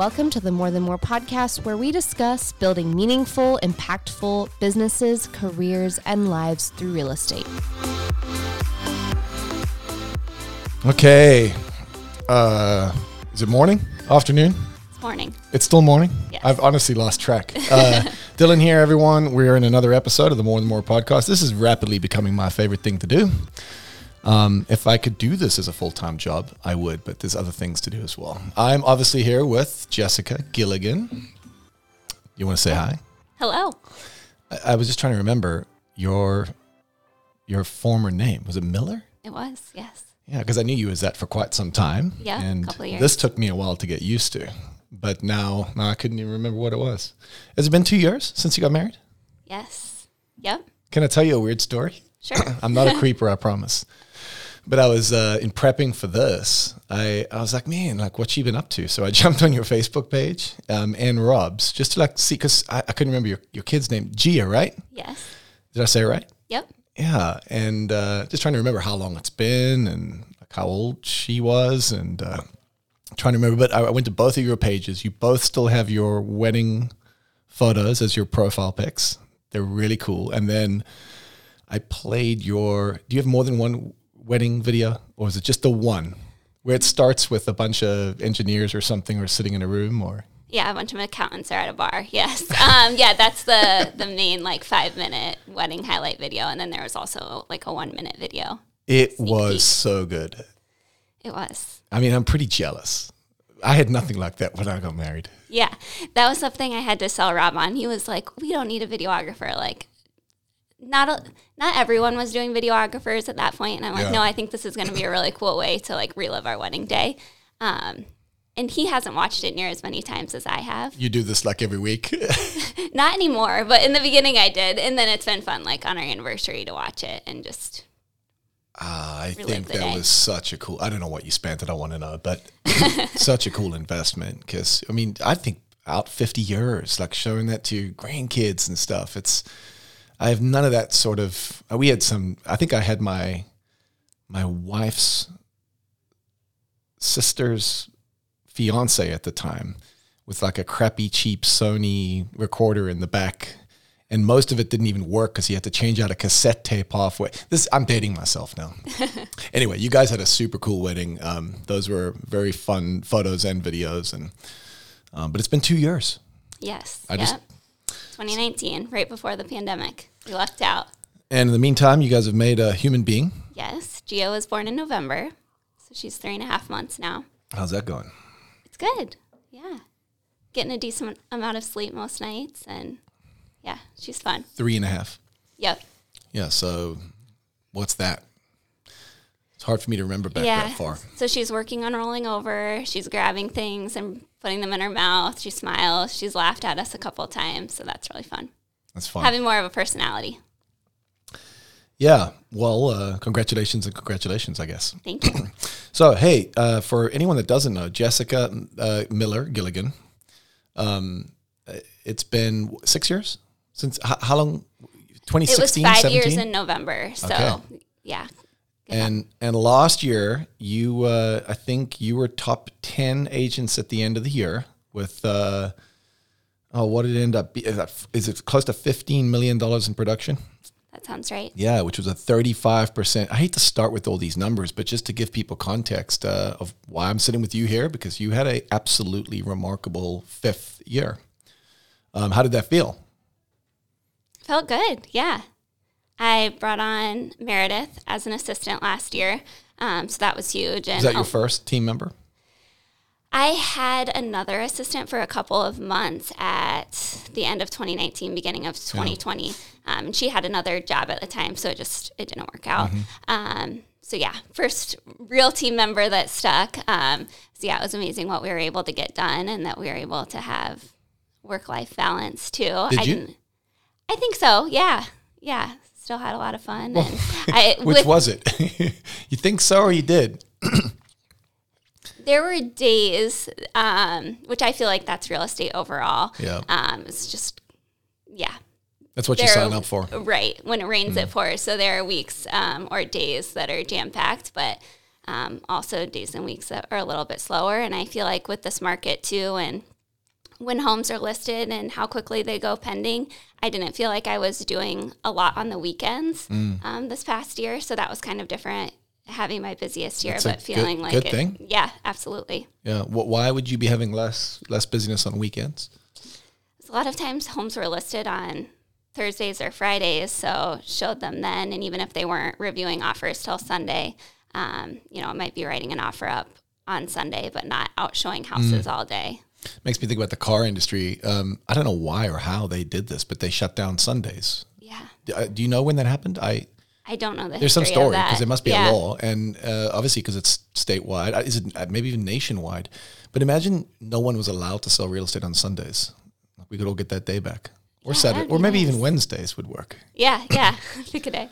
Welcome to the More Than More podcast, where we discuss building meaningful, impactful businesses, careers, and lives through real estate. Okay. Uh, is it morning? Afternoon? It's morning. It's still morning? Yes. I've honestly lost track. Uh, Dylan here, everyone. We're in another episode of the More Than More podcast. This is rapidly becoming my favorite thing to do. Um, if I could do this as a full time job, I would, but there's other things to do as well. I'm obviously here with Jessica Gilligan. You want to say hi? Hello. I, I was just trying to remember your your former name. Was it Miller? It was, yes. Yeah, because I knew you as that for quite some time. Yeah, and couple of years. this took me a while to get used to. But now, now I couldn't even remember what it was. Has it been two years since you got married? Yes. Yep. Can I tell you a weird story? Sure. I'm not a creeper, I promise. But I was uh, in prepping for this. I, I was like, man, like what's she been up to? So I jumped on your Facebook page um, and Rob's just to like see because I, I couldn't remember your, your kid's name, Gia, right? yes. Did I say it right? Yep. Yeah, and uh, just trying to remember how long it's been and like how old she was, and uh, trying to remember. But I I went to both of your pages. You both still have your wedding photos as your profile pics. They're really cool. And then I played your. Do you have more than one wedding video, or is it just the one where it starts with a bunch of engineers or something, or sitting in a room, or Yeah, a bunch of accountants are at a bar. Yes. Um, yeah, that's the the main like five minute wedding highlight video, and then there was also like a one minute video. it Sneak was peek. so good. It was. I mean, I'm pretty jealous. I had nothing like that when I got married. Yeah, that was something I had to sell Rob on. He was like, "We don't need a videographer." Like, not a, not everyone was doing videographers at that point, and I'm like, Yeah. "No, I think this is going to be a really cool way to like relive our wedding day." Um, and he hasn't watched it near as many times as I have. You do this like every week. Not anymore, but in the beginning I did, and then it's been fun, like on our anniversary, to watch it and just Ah, I think that day. was such a cool. I don't know what you spent. It. I want to know, but such a cool investment. Because I mean, I think out fifty years, like showing that to grandkids and stuff. It's. I have none of that sort of. uh, We had some. I think I had my, my wife's sister's fiance at the time, with like a crappy, cheap Sony recorder in the back. And most of it didn't even work because he had to change out a cassette tape halfway. This I'm dating myself now. anyway, you guys had a super cool wedding. Um, those were very fun photos and videos, and um, but it's been two years. yes, I yep. just- 2019, right before the pandemic, we lucked out. And in the meantime, you guys have made a human being. Yes, Gia was born in November, so she's three and a half months now. How's that going? It's good, yeah. Getting a decent amount of sleep most nights, and yeah, she's fun. Three and a half. Yep. Yeah. So, what's that? It's hard for me to remember back yeah. that far. So she's working on rolling over. She's grabbing things and putting them in her mouth. She smiles. She's laughed at us a couple of times, so that's really fun. That's fine. Having more of a personality. yeah. Well, uh, congratulations and congratulations, I guess. Thank you. So, hey, uh, for anyone that doesn't know, Jessica uh, Miller Gilligan, um, it's been six years since how, how long? It was five 17? years in November. So Okay. yeah. and and last year, you uh, I think you were top ten agents at the end of the year with uh, oh, what did it end up? Be? Is, that, is it close to fifteen million dollars in production? That sounds right. Yeah, which was a 35%. I hate to start with all these numbers, but just to give people context uh, of why I'm sitting with you here, because you had a absolutely remarkable fifth year. Um, how did that feel? Felt good. Yeah. I brought on Meredith as an assistant last year. Um, so that was huge. And Was that your first team member? I had another assistant for a couple of months at the end of 2019, beginning of 2020. Um, and she had another job at the time, so it just it didn't work out. Um, so yeah, first real team member that stuck. Um, so yeah, it was amazing what we were able to get done, and that we were able to have work life balance too. Did I you? didn't- I think so. Yeah, yeah. Still had a lot of fun. And I, Which with- was it? you think so or you did? There were days, um, which I feel like that's real estate overall. Yeah. Um, it's just, yeah. That's what you There- sign up for. Right. When it rains, Mm-hmm. it pours. So there are weeks um, or days that are jam packed, but um, also days and weeks that are a little bit slower. And I feel like with this market too, and when homes are listed and how quickly they go pending. I didn't feel like I was doing a lot on the weekends Mm. um, this past year, so that was kind of different. Having my busiest year, That's but feeling good- like good it- thing. yeah, absolutely. Yeah. Wh- Why would you be having less less busyness on weekends? A lot of times homes were listed on Thursdays or Fridays, so showed them then. And even if they weren't reviewing offers till Sunday, um, you know, it might be writing an offer up on Sunday, but not out showing houses Mm. all day. Makes me think about the car industry. Um, I don't know why or how they did this, but they shut down Sundays. Yeah, uh, Do you know when that happened? I I don't know the there's some story because it must be Yeah. a law, and uh, obviously because it's statewide. Uh, Is it uh, maybe even nationwide? But imagine no one was allowed to sell real estate on Sundays. We could all get that day back, or Saturday, or maybe nice. even Wednesdays would work. Yeah, yeah, pick a day.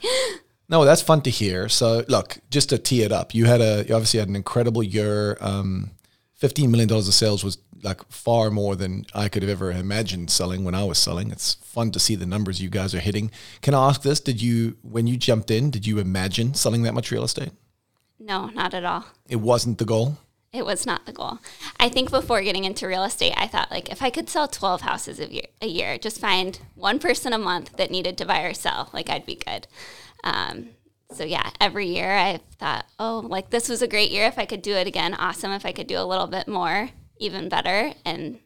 No, that's fun to hear. So, look, just to tee it up, you had a you obviously had an incredible year. Um, Fifteen million dollars of sales was like far more than I could have ever imagined selling when I was selling. It's fun to see the numbers you guys are hitting. Can I ask this? Did you, when you jumped in, did you imagine selling that much real estate? No, not at all. It wasn't the goal. It was not the goal. I think before getting into real estate, I thought like if I could sell 12 houses a year, a year just find one person a month that needed to buy or sell, like I'd be good. Um, so yeah, every year I thought, oh, like this was a great year. If I could do it again, awesome. If I could do a little bit more, even better. And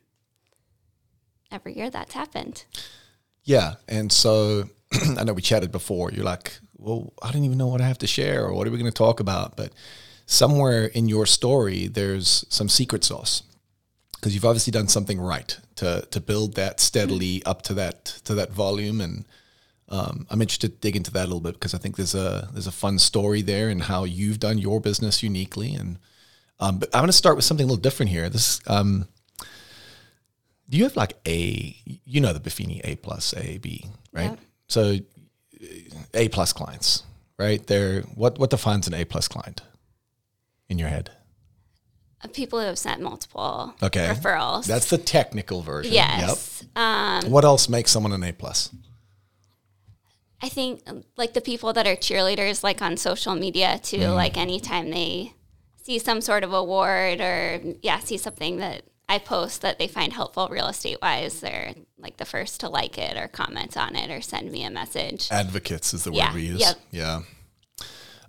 every year that's happened. Yeah. And so I know we chatted before. You're like, well, I don't even know what I have to share or what are we going to talk about? But somewhere in your story, there's some secret sauce because you've obviously done something right to, to build that steadily up to that, to that volume. And um, I'm interested to dig into that a little bit because I think there's a, there's a fun story there and how you've done your business uniquely. And, um, but I'm going to start with something a little different here. This, um, do you have like a you know the Buffini A plus A B right? So A plus clients, right? They're what what defines an A plus client in your head? Uh, People who have sent multiple Okay, referrals. That's the technical version. yes. Um, What else makes someone an A plus? I think um, like the people that are cheerleaders, like on social media too, Mm. like anytime they see some sort of award or yeah, see something that I post that they find helpful real estate wise, they're like the first to like it or comment on it or send me a message. Advocates is the Yeah, word we use. yep. Yeah.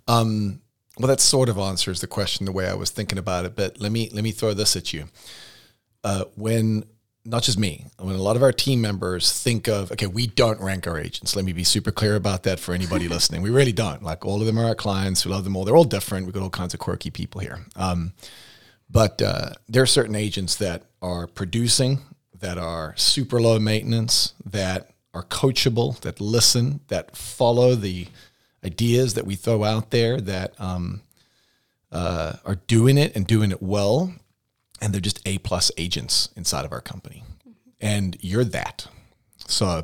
Um, well, that sort of answers the question the way I was thinking about it. But let me let me throw this at you. Uh, when not just me, when a lot of our team members think of okay, we don't rank our agents. Let me be super clear about that for anybody listening. We really don't. Like all of them are our clients. We love them all. They're all different. We've got all kinds of quirky people here. Um, but uh, there are certain agents that are producing, that are super low maintenance, that are coachable, that listen, that follow the ideas that we throw out there, that um, uh, are doing it and doing it well, and they're just A plus agents inside of our company, and you're that. So,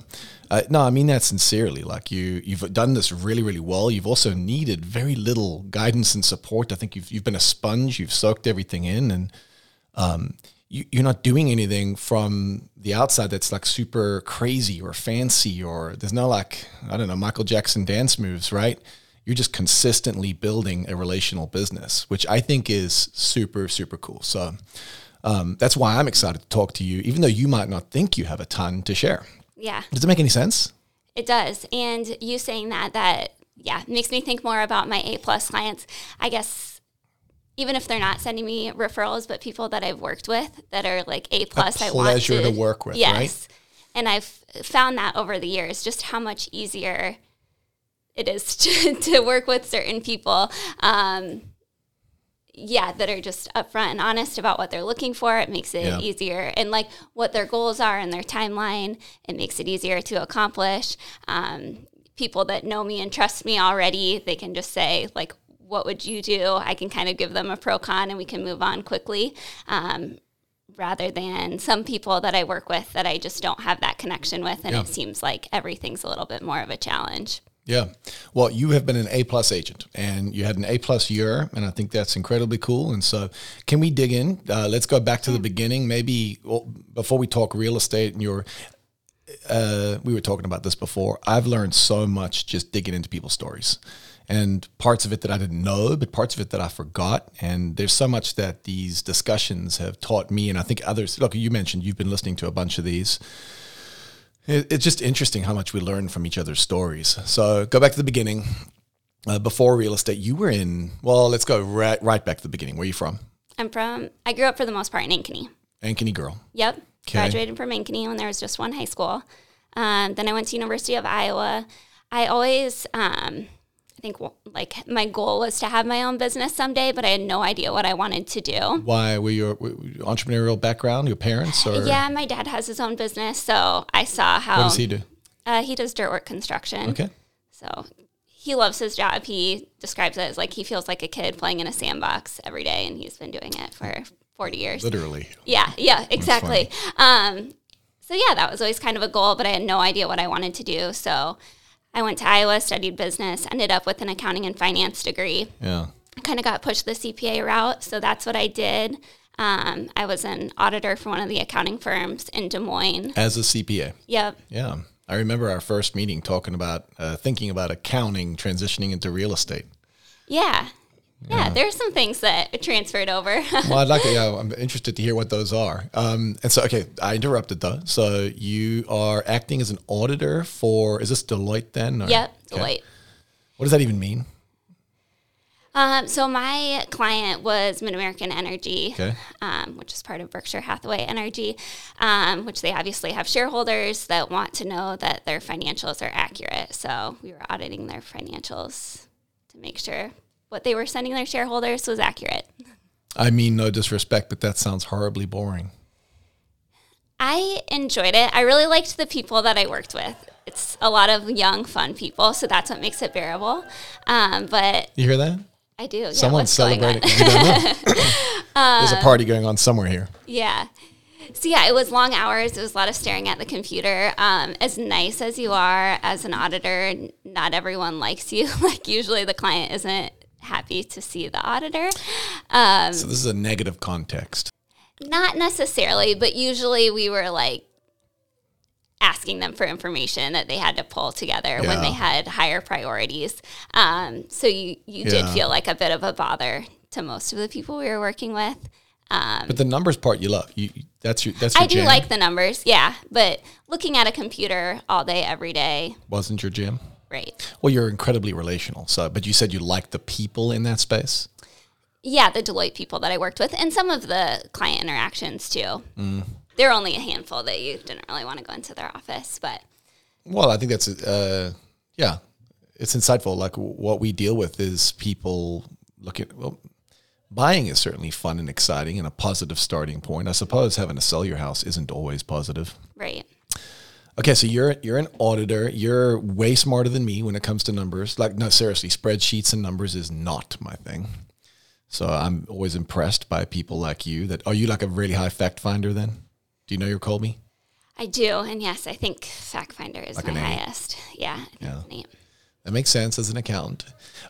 uh, no, I mean that sincerely. Like you, you've done this really, really well. You've also needed very little guidance and support. I think you've you've been a sponge. You've soaked everything in, and um, you, you're not doing anything from the outside that's like super crazy or fancy or there's no like I don't know Michael Jackson dance moves, right? You're just consistently building a relational business, which I think is super, super cool. So um, that's why I'm excited to talk to you, even though you might not think you have a ton to share. Yeah, Does it make any sense? it does. And you saying that, that, yeah, makes me think more about my A plus clients. I guess even if they're not sending me referrals, but people that I've worked with that are like A plus, I want pleasure to, to work with, yes. right? And I've found that over the years, just how much easier it is to, to work with certain people. Um, yeah, that are just upfront and honest about what they're looking for. It makes it Yeah. easier, and like what their goals are and their timeline. It makes it easier to accomplish. Um, people that know me and trust me already, they can just say like, "What would you do?" I can kind of give them a pro con, and we can move on quickly. Um, rather than some people that I work with that I just don't have that connection with, and Yeah. it seems like everything's a little bit more of a challenge. Yeah. Well, you have been an A plus agent and you had an A plus year, and I think that's incredibly cool. And so, can we dig in? Uh, let's go back to the beginning. Maybe well, before we talk real estate and your, uh, we were talking about this before. I've learned so much just digging into people's stories. and parts of it that I didn't know, but parts of it that I forgot. And there's so much that these discussions have taught me, and I think others. Look, you mentioned you've been listening to a bunch of these. It, it's just interesting how much we learn from each other's stories. So go back to the beginning. Uh, before real estate, you were in. Well, let's go right right back to the beginning. Where are you from? I'm from, I grew up for the most part in Ankeny. Ankeny girl. Yep. Graduated from Ankeny when there was just one high school. Um, then I went to University of Iowa. I always, um, I think like my goal was to have my own business someday, but I had no idea what I wanted to do. Why were your were your entrepreneurial background? Your parents or Yeah, my dad has his own business, so I saw how what does he do? Uh, he does dirt work construction. Okay. So he loves his job. He describes it as like he feels like a kid playing in a sandbox every day, and he's been doing it for 40 years. Literally. Yeah, yeah, exactly. Um, so yeah, that was always kind of a goal, but I had no idea what I wanted to do. So I went to Iowa, studied business, ended up with an accounting and finance degree. Yeah. I kind of got pushed the CPA route, so that's what I did. Um, I was an auditor for one of the accounting firms in Des Moines. As a CPA. Yep. Yeah. I remember our first meeting talking about uh, thinking about accounting transitioning into real estate. Yeah. Yeah, there's some things that transferred over. Well, I'd like to, yeah, I'm interested to hear what those are. Um, and so, okay, I interrupted though. So you are acting as an auditor for, is this Deloitte then? or- yep, Okay. Deloitte. What does that even mean? Um, so my client was MidAmerican Energy, Okay. um, which is part of Berkshire Hathaway Energy, um, which they obviously have shareholders that want to know that their financials are accurate. So we were auditing their financials to make sure what they were sending their shareholders was accurate. I mean, no disrespect, but that sounds horribly boring. I enjoyed it. I really liked the people that I worked with. It's a lot of young, fun people, so that's what makes it bearable. Um, but You hear that? I do. Yeah, Someone's celebrating. You don't know. There's a party going on somewhere here. Yeah. So yeah, it was long hours. It was a lot of staring at the computer. Um, as nice as you are as an auditor, not everyone likes you. like usually, the client isn't happy to see the auditor. Um, So this is a negative context. not necessarily, but usually we were like asking them for information that they had to pull together when they had higher priorities. Um, so you you did feel like a bit of a bother to most of the people we were working with. But the numbers part you love. You you- that's your that's your I do jam. like the numbers, yeah. But looking at a computer all day, every day, Wasn't your jam? Right? Well, you're incredibly relational. So, but you said you like the people in that space. Yeah, the Deloitte people that I worked with, and some of the client interactions too. There are only a handful that you didn't really want to go into their office, but Well, I think that's uh, yeah, it's insightful. Like what we deal with is people looking. Well, buying is certainly fun and exciting and a positive starting point. I suppose having to sell your house isn't always positive. right. Okay, so you're you're an auditor. You're way smarter than me when it comes to numbers. Like, no, seriously, spreadsheets and numbers is not my thing. So I'm always impressed by people like you. That are you like a really high fact finder? Then, do you know your Kolbe? I do, and yes, I think fact finder is Like my highest. Yeah, Yeah. it's an eight. That makes sense as an accountant.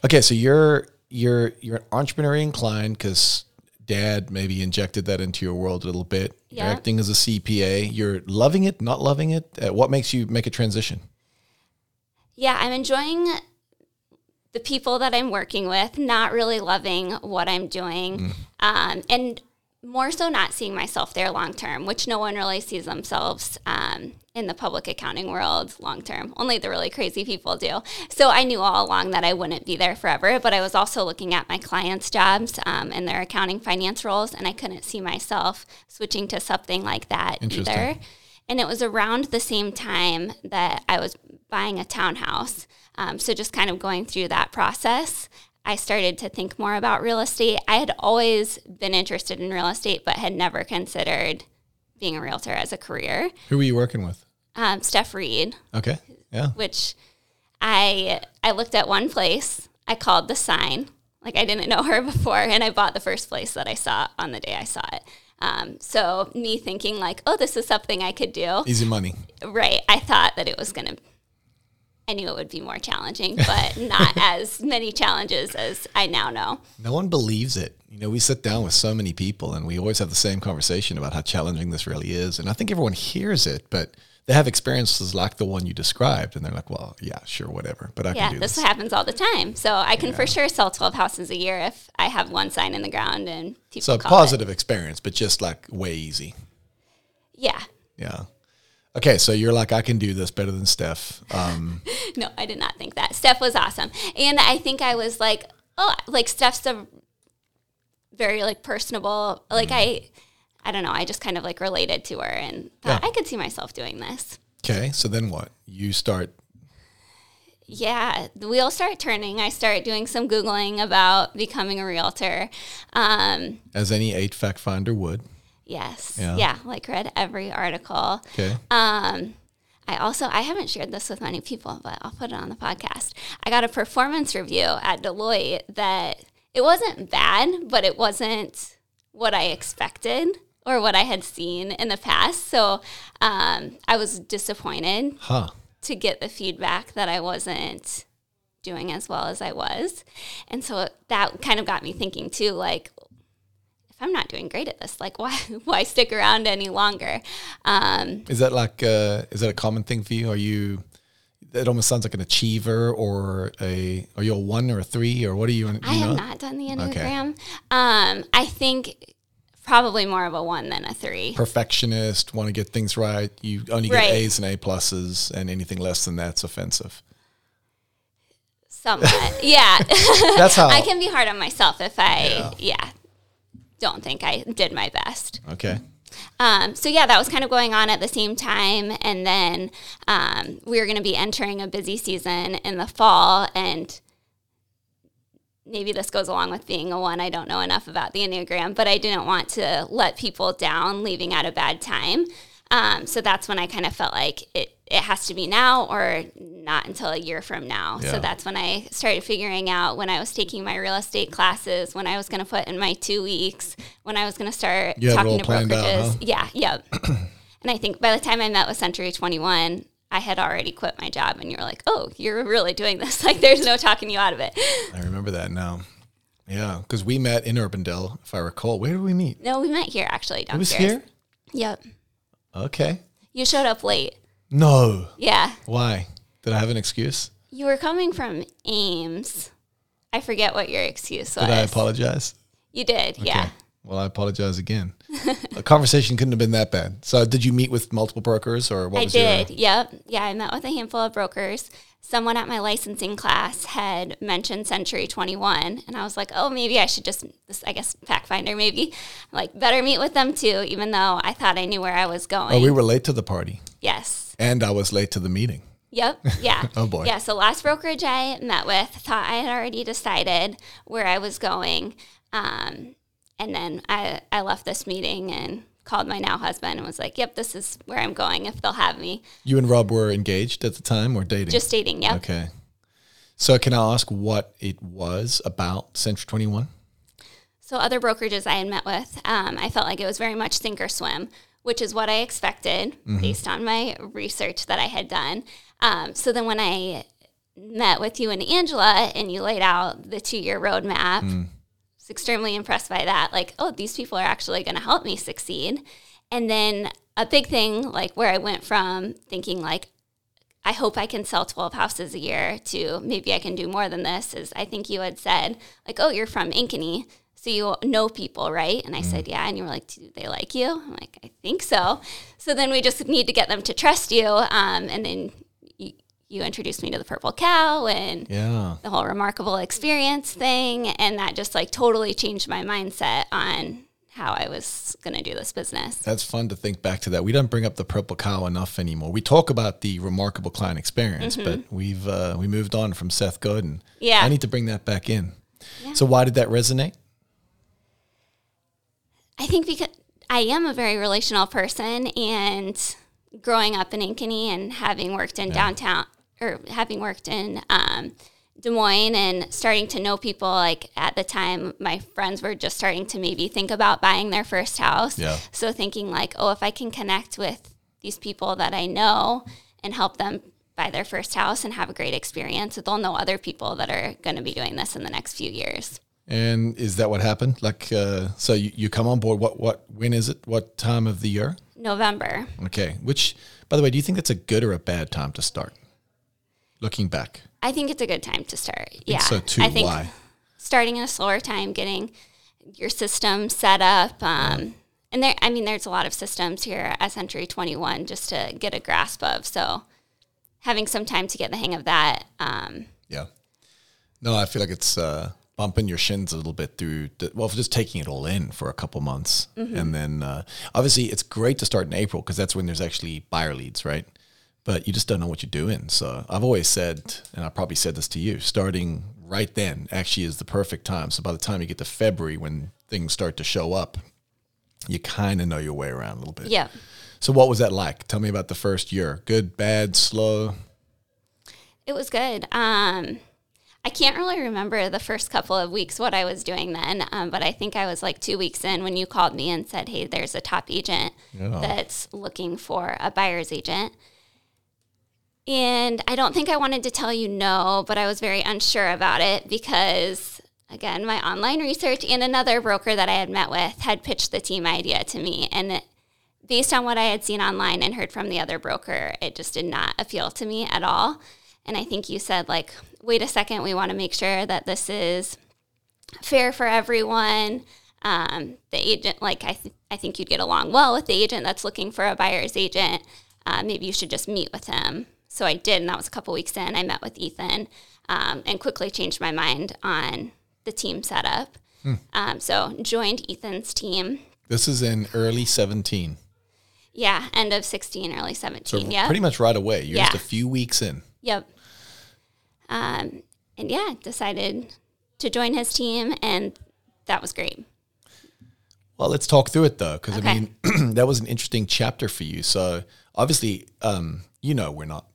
Okay, so you're you're you're an entrepreneurial inclined because dad maybe injected that into your world a little bit. You're acting as a CPA. You're loving it, not loving it. Uh, what makes you make a transition? Yeah, I'm enjoying the people that I'm working with, not really loving what I'm doing, um, and more so not seeing myself there long term, which no one really sees themselves um, in the public accounting world long term. Only the really crazy people do. So I knew all along that I wouldn't be there forever, but I was also looking at my clients' jobs um, and their accounting finance roles, and I couldn't see myself switching to something like that either. And it was around the same time that I was buying a townhouse. Um, so just kind of going through that process, I started to think more about real estate. I had always been interested in real estate, but had never considered being a realtor as a career. Who were you working with? Um, Steph Reed, Okay, yeah. which I I looked at one place. I called the sign, like I didn't know her before, and I bought the first place that I saw on the day I saw it. Um, so me thinking like, oh, this is something I could do. Easy money. Right. I thought that it was going to, I knew it would be more challenging, but not as many challenges as I now know. No one believes it. You know, we sit down with so many people and we always have the same conversation about how challenging this really is. And I think everyone hears it, but they have experiences like the one you described and they're like, well, yeah, sure, whatever. But I Yeah, can do this this. happens all the time. So I can for sure sell 12 houses a year if I have one sign in the ground and people So it. positive experience, but just like way easy. Yeah. Yeah. Okay, so you're like, I can do this better than Steph. Um, No, I did not think that. Steph was awesome. And I think I was like, oh, like Steph's a very like personable, like I, I don't know. I just kind of like related to her and thought Yeah. I could see myself doing this. okay, so then what? You start, Yeah, the wheels start turning. I start doing some Googling about becoming a realtor. Um, as any eight fact finder would. Yes. Yeah. Yeah. like read every article. Okay. Um, I also I haven't shared this with many people, but I'll put it on the podcast. I got a performance review at Deloitte that it wasn't bad, but it wasn't what I expected or what I had seen in the past. So um, I was disappointed huh. to get the feedback that I wasn't doing as well as I was. And so that kind of got me thinking too, like, I'm not doing great at this, like, why, why stick around any longer? Um, Is that like, uh, is that a common thing for you? Are you, it almost sounds like an achiever or a, are you a one or a three or what are you? do I you have not done the Enneagram. Um, I think probably more of a one than a three. Perfectionist, want to get things right. You only get Right. A's and A pluses, and anything less than that's offensive. Somewhat. yeah. That's how. I can be hard on myself if I, yeah, don't think I did my best. okay. Um, so yeah, that was kind of going on at the same time, and then um, we were going to be entering a busy season in the fall, and maybe this goes along with being a one. I don't know enough about the enneagram, but I didn't want to let people down, leaving at a bad time. Um, so that's when I kind of felt like it it has to be now or not until a year from now. Yeah. So that's when I started figuring out when I was taking my real estate classes, when I was going to put in my two weeks, when I was going to start You talking to planned out, brokerages. huh? Yeah, yep. and I think by the time I met with Century 21, I had already quit my job, and you were like, "Oh, you're really doing this? Like, there's no talking you out of it." I remember that now. Yeah, because we met in Urbandale, if I recall. Where did we meet? No, we met here actually It was here? Yep. Okay. You showed up late. No. Yeah. Why? Did I have an excuse? You were coming from Ames. I forget what your excuse was. Did I apologize? You did, yeah. Well, I apologize again. the conversation couldn't have been that bad. So, did you meet with multiple brokers, or what I was did. your? Yep. Yeah, I met with a handful of brokers. Someone at my licensing class had mentioned Century 21, and I was like, oh, maybe I should just, this, I guess, fact finder, maybe, like, better meet with them too, even though I thought I knew where I was going. Oh, we were late to the party, yes. and I was late to the meeting. Yep. Yeah. Oh, boy. Yeah. So last brokerage I met with thought I had already decided where I was going, um, and then I I left this meeting and called my now husband and was like, "Yep, this is where I'm going if they'll have me." You and Rob were engaged at the time, or dating? Just dating. yeah. okay. So, can I ask what it was about Century Twenty One? So other brokerages I had met with, um, I felt like it was very much sink or swim, which is what I expected based on my research that I had done. Um, so then when I met with you and Angela and you laid out the two year roadmap, I was extremely impressed by that. Like, oh, these people are actually going to help me succeed. And then a big thing, like where I went from thinking like, I hope I can sell 12 houses a year to maybe I can do more than this is I think you had said like, oh, you're from Ankeny. So you know people, right? And I said, yeah. And you were like, do they like you? I'm like, I think so. So then we just need to get them to trust you. Um, and then you, introduced me to the purple cow and Yeah. the whole remarkable experience thing. And that just like totally changed my mindset on how I was going to do this business. That's fun to think back to that. We don't bring up the purple cow enough anymore. We talk about the remarkable client experience, but we've uh, we moved on from Seth Godin. Mm-hmm. Yeah. I need to bring that back in. So why did that resonate? I think because I am a very relational person and growing up in Ankeny and having worked in downtown or having worked in um, Des Moines and starting to know people like at the time my friends were just starting to maybe think about buying their first house. Yeah. So thinking like, oh, if I can connect with these people that I know and help them buy their first house and have a great experience, they'll know other people that are going to be doing this in the next few years. And is that what happened? Like, uh, so you, you come on board. What what when is it? What time of the year? November. Okay. Which, by the way, do you think that's a good or a bad time to start? Looking back, I think it's a good time to start. Yeah. so too. I think Why? starting in a slower time, getting your system set up. Um, and there, I mean, there's a lot of systems here at Century 21 just to get a grasp of. So having some time to get the hang of that. Um, Yeah. No, I feel like it's uh, bumping your shins a little bit through, the, well, just taking it all in for a couple months. And then uh, obviously it's great to start in April because that's when there's actually buyer leads, right? But you just don't know what you're doing. So I've always said, and I probably said this to you, starting right then actually is the perfect time. So by the time you get to February when things start to show up, you kind of know your way around a little bit. yeah. So what was that like? Tell me about the first year. Good, bad, slow? It was good. Um, I can't really remember the first couple of weeks what I was doing then, um, but I think I was like two weeks in when you called me and said, "Hey, there's a top agent Yeah. that's looking for a buyer's agent." And I don't think I wanted to tell you no, but I was very unsure about it because, again, my online research and another broker that I had met with had pitched the team idea to me. And based on what I had seen online and heard from the other broker, it just did not appeal to me at all. And I think you said, like, wait a second, we want to make sure that this is fair for everyone. Um, the agent, like, I, th- I think you'd get along well with the agent that's looking for a buyer's agent. Uh, maybe you should just meet with him. So I did, and that was a couple weeks in. I met with Ethan um, and quickly changed my mind on the team setup. Um, so joined Ethan's team. This is in early 17. Yeah, end of 16, early So 17. yeah. pretty much right away. You're just a few weeks in. Yep. Um, and yeah, decided to join his team, and that was great. Well, let's talk through it though, because I mean, that was an interesting chapter for you. So obviously, um, you know, we're not.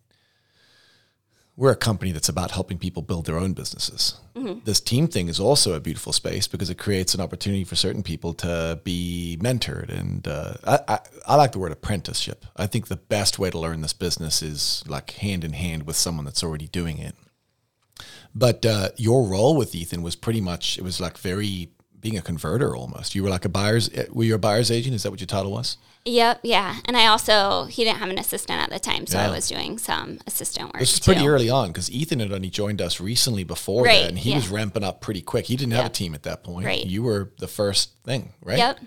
We're a company that's about helping people build their own businesses. Mm-hmm. This team thing is also a beautiful space because it creates an opportunity for certain people to be mentored. And uh, I, I, I like the word apprenticeship. I think the best way to learn this business is like hand in hand with someone that's already doing it. But uh, your role with Ethan was pretty much it was like very being a converter almost. You were like a buyer's. Were you a buyer's agent? Is that what your title was? Yep, yeah. And I also, he didn't have an assistant at the time, so Yeah. I was doing some assistant work. This is pretty early on because Ethan had only joined us recently before Right, that, and he yeah. was ramping up pretty quick. He didn't have a team at that point. Right. You were the first thing, right? Yep.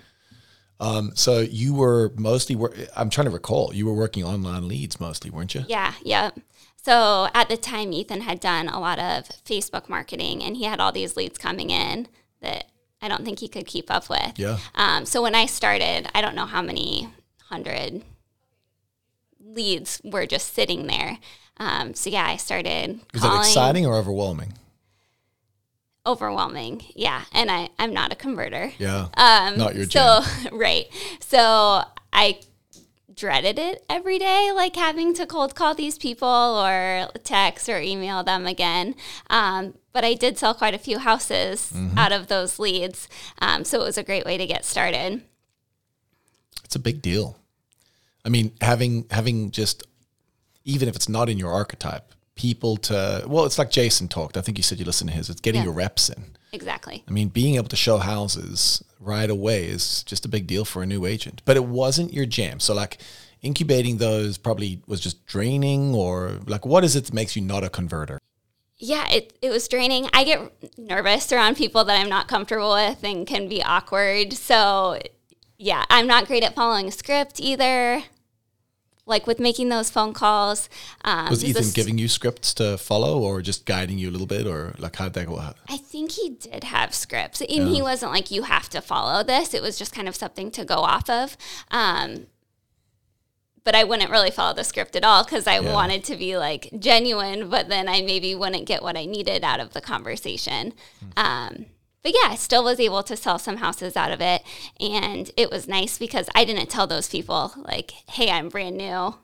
Um, so you were mostly. Wor- I'm trying to recall. You were working online leads mostly, weren't you? Yeah, yep. So at the time, Ethan had done a lot of Facebook marketing, and he had all these leads coming in that I don't think he could keep up with. Yeah. Um, so when I started, I don't know how many hundred leads were just sitting there. Um, so yeah, I started Was that exciting or overwhelming? Overwhelming, yeah. And I, I'm not a converter. Yeah. Um, Not your jam. so right. So I dreaded it every day, like having to cold call these people or text or email them again. Um, but I did sell quite a few houses Mm-hmm. out of those leads, um, so it was a great way to get started. It's a big deal. I mean, having having just even if it's not in your archetype, people to well, it's like Jason talked. I think you said you listen to his. It's getting Yeah. your reps in. Exactly. I mean, being able to show houses right away is just a big deal for a new agent. But it wasn't your jam. So like incubating those probably was just draining or like what is it that makes you not a converter? Yeah, it, it was draining. I get nervous around people that I'm not comfortable with and can be awkward. So, yeah, I'm not great at following a script either. Like with making those phone calls. Um, Was Ethan giving you scripts to follow or just guiding you a little bit or like how'd that go? out? I think he did have scripts, and he wasn't like you have to follow this. It was just kind of something to go off of. Um, but I wouldn't really follow the script at all because I Yeah. wanted to be like genuine, but then I maybe wouldn't get what I needed out of the conversation. Um, but yeah, I still was able to sell some houses out of it, and it was nice because I didn't tell those people like, "Hey, I'm brand new."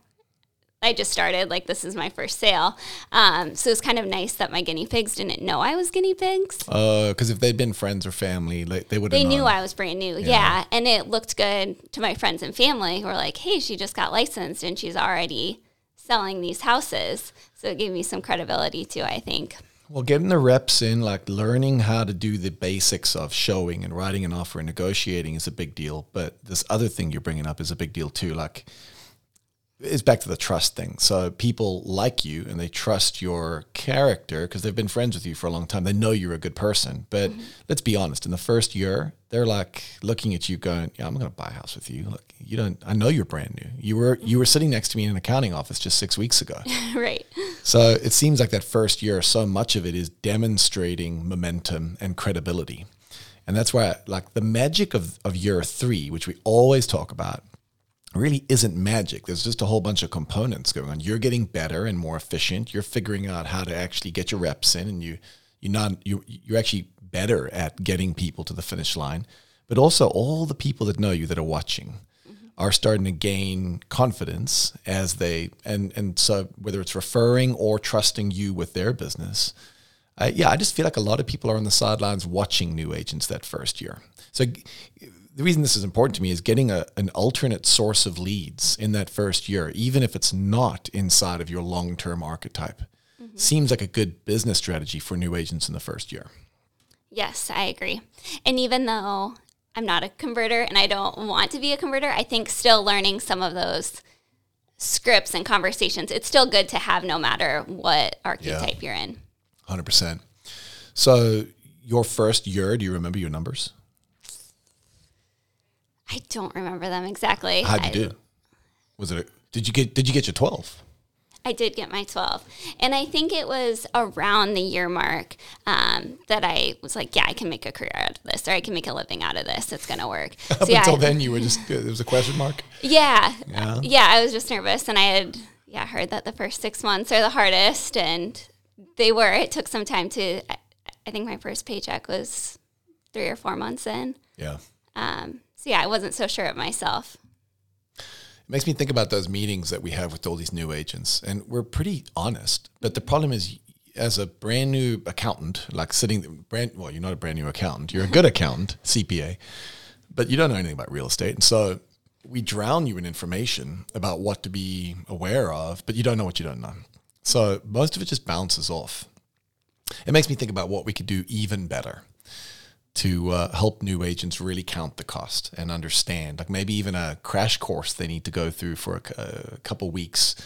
I just started, like, this is my first sale. Um, so it was kind of nice that my guinea pigs didn't know I was guinea pigs. Because if they'd been friends or family, like, they would have They known. knew I was brand new. Yeah. And it looked good to my friends and family who were like, hey, she just got licensed and she's already selling these houses. So it gave me some credibility too, I think. Well, getting the reps in, like learning how to do the basics of showing and writing an offer and negotiating is a big deal. But this other thing you're bringing up is a big deal too. Like, it's back to the trust thing. So people like you and they trust your character because they've been friends with you for a long time. They know you're a good person. But mm-hmm. let's be honest, in the first year, they're like looking at you going, "Yeah, I'm going to buy a house with you. Look, you don't I know you're brand new. You were you were sitting next to me in an accounting office just 6 weeks ago." right. So it seems like that first year so much of it is demonstrating momentum and credibility. And that's why like the magic of of year 3, which we always talk about, really isn't magic. There's just a whole bunch of components going on. You're getting better and more efficient. You're figuring out how to actually get your reps in, and you you're not you you're actually better at getting people to the finish line. But also, all the people that know you that are watching mm-hmm. are starting to gain confidence as they and and so whether it's referring or trusting you with their business. Uh, yeah, I just feel like a lot of people are on the sidelines watching new agents that first year. So the reason this is important to me is getting a, an alternate source of leads in that first year, even if it's not inside of your long term archetype, mm-hmm. seems like a good business strategy for new agents in the first year. Yes, I agree. And even though I'm not a converter and I don't want to be a converter, I think still learning some of those scripts and conversations, it's still good to have no matter what archetype yeah. you're in. 100%. So, your first year, do you remember your numbers? I don't remember them exactly. How'd you I, do? Was it? A, did you get? Did you get your twelve? I did get my 12. And I think it was around the year mark um, that I was like, yeah, I can make a career out of this or I can make a living out of this. It's going to work. Up so, yeah, until I, then, you were just, it was a question mark? Yeah. yeah. Yeah. I was just nervous. And I had, yeah, heard that the first six months are the hardest. And they were. It took some time to, I think my first paycheck was three or four months in. Yeah. Um, so yeah, I wasn't so sure of myself. It makes me think about those meetings that we have with all these new agents, and we're pretty honest. But the problem is, as a brand new accountant, like sitting brand well, you're not a brand new accountant. You're a good accountant, CPA, but you don't know anything about real estate, and so we drown you in information about what to be aware of, but you don't know what you don't know. So most of it just bounces off. It makes me think about what we could do even better to uh, help new agents really count the cost and understand, like maybe even a crash course they need to go through for a, a couple weeks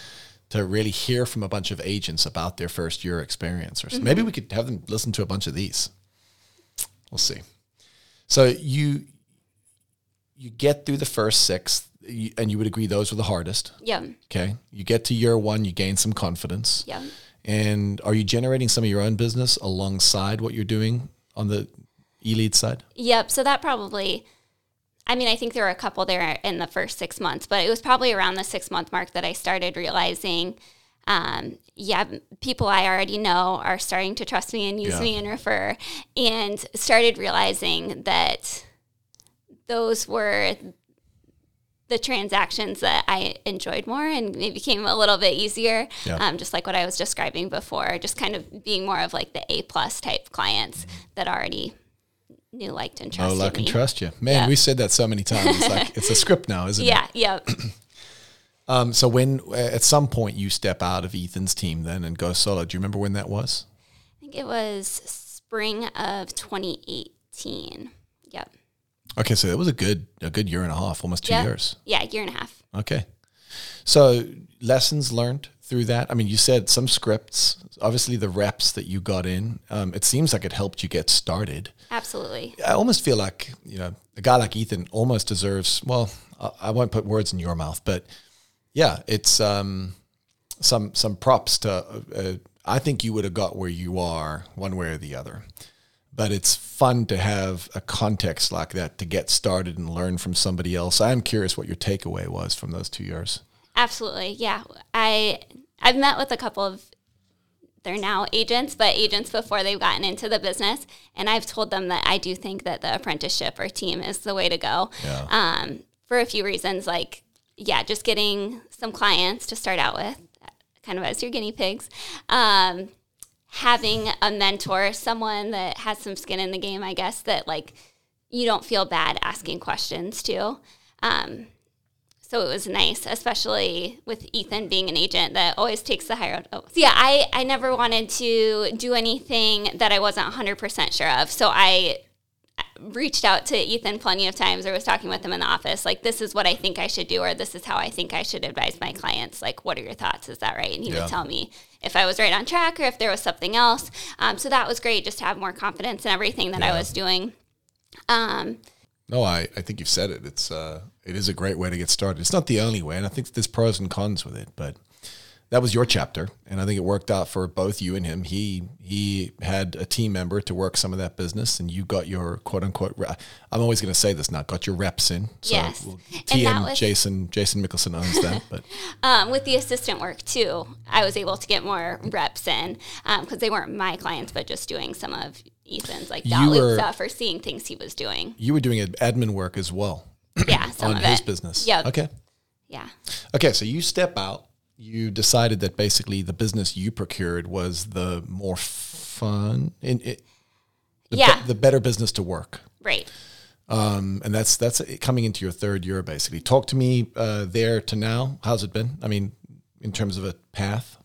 to really hear from a bunch of agents about their first year experience. Or mm-hmm. maybe we could have them listen to a bunch of these. We'll see. So you you get through the first six, and you would agree those were the hardest. Yeah. Okay. You get to year one, you gain some confidence. Yeah. And are you generating some of your own business alongside what you're doing on the e-lead side? Yep. So that probably, I mean, I think there were a couple there in the first six months, but it was probably around the six month mark that I started realizing, um, yeah, people I already know are starting to trust me and use yeah. me and refer, and started realizing that those were the transactions that I enjoyed more and it became a little bit easier. Yeah. Um, just like what I was describing before, just kind of being more of like the A plus type clients mm-hmm. that already knew, liked, and trusted. Oh, like and trust you, man. Yeah. We said that so many times. It's like it's a script now, isn't yeah, it? Yeah. Yeah. um, so when at some point you step out of Ethan's team then and go solo, do you remember when that was? I think it was spring of 2018. Yep. Okay, so that was a good a good year and a half, almost two years. Yeah, year and a half. Okay. So lessons learned through that? I mean, you said some scripts, obviously the reps that you got in. Um, it seems like it helped you get started. Absolutely. I almost feel like you know a guy like Ethan almost deserves. Well, I won't put words in your mouth, but yeah, it's um, some some props to. Uh, I think you would have got where you are one way or the other. But it's fun to have a context like that to get started and learn from somebody else. I am curious what your takeaway was from those two years. Absolutely. Yeah. I I've met with a couple of they're now agents, but agents before they've gotten into the business. And I've told them that I do think that the apprenticeship or team is the way to go. Yeah. Um, for a few reasons, like yeah, just getting some clients to start out with, kind of as your guinea pigs. Um, having a mentor, someone that has some skin in the game, I guess, that like you don't feel bad asking questions to. Um, so it was nice, especially with Ethan being an agent that always takes the high road. Oh. So yeah, I, I never wanted to do anything that I wasn't 100% sure of. So I reached out to Ethan plenty of times or was talking with him in the office, like, this is what I think I should do, or this is how I think I should advise my clients. Like, what are your thoughts? Is that right? And he yeah. would tell me if I was right on track or if there was something else. Um, so that was great just to have more confidence in everything that yeah. I was doing. Um, no, I, I think you've said it. It's uh, it is a great way to get started. It's not the only way, and I think there's pros and cons with it, but that was your chapter, and I think it worked out for both you and him. He he had a team member to work some of that business, and you got your quote unquote. I'm always going to say this now. Got your reps in. So yes. TM was, Jason Jason Mickelson owns that, but um, with the assistant work too, I was able to get more reps in because um, they weren't my clients, but just doing some of Ethan's like dot stuff or seeing things he was doing. You were doing admin work as well. Yeah, on his it. business. Yeah. Okay. Yeah. Okay, so you step out you decided that basically the business you procured was the more fun in it, the, yeah. be, the better business to work. Right. Um, and that's that's coming into your third year basically. Talk to me uh, there to now. How's it been? I mean, in terms of a path.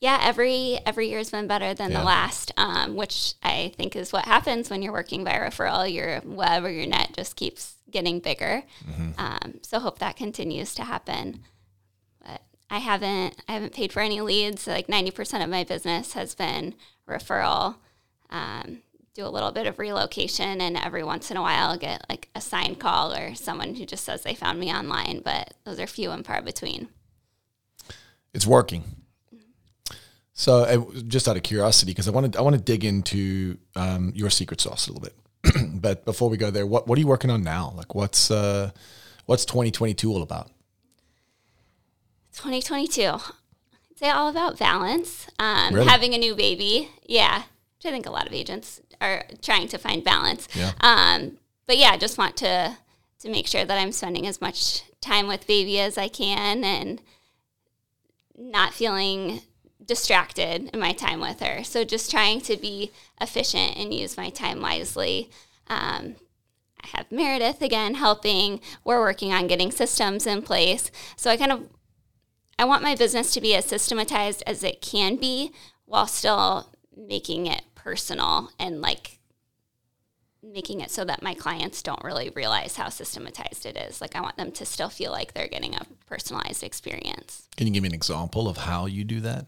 Yeah, every every year has been better than yeah. the last, um, which I think is what happens when you're working by referral. Your web or your net just keeps getting bigger. Mm-hmm. Um, so hope that continues to happen. But I haven't I haven't paid for any leads. Like ninety percent of my business has been referral. Um, do a little bit of relocation, and every once in a while I'll get like a signed call or someone who just says they found me online. But those are few and far between. It's working. So, just out of curiosity, because I want to I want to dig into um, your secret sauce a little bit. but before we go there, what what are you working on now? Like, what's uh, what's 2022 all about? 2022. Say all about balance. Um, really? Having a new baby. Yeah. Which I think a lot of agents are trying to find balance. Yeah. Um, but yeah, I just want to to make sure that I'm spending as much time with baby as I can and not feeling distracted in my time with her. So just trying to be efficient and use my time wisely. Um, I have Meredith again helping. We're working on getting systems in place. So I kind of I want my business to be as systematized as it can be while still making it personal and like making it so that my clients don't really realize how systematized it is. Like I want them to still feel like they're getting a personalized experience. Can you give me an example of how you do that?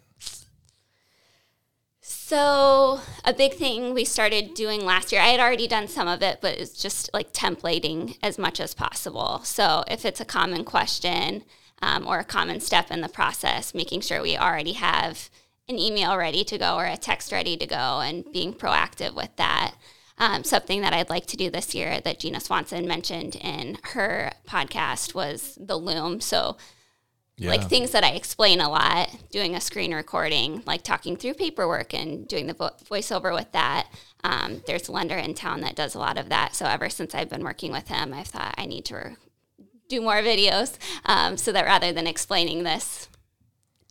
So, a big thing we started doing last year, I had already done some of it, but it's just like templating as much as possible. So, if it's a common question, um, or a common step in the process, making sure we already have an email ready to go or a text ready to go and being proactive with that. Um, something that I'd like to do this year that Gina Swanson mentioned in her podcast was the Loom. So, yeah. like things that I explain a lot, doing a screen recording, like talking through paperwork and doing the vo- voiceover with that. Um, there's a lender in town that does a lot of that. So, ever since I've been working with him, I've thought I need to re- do more videos um, so that rather than explaining this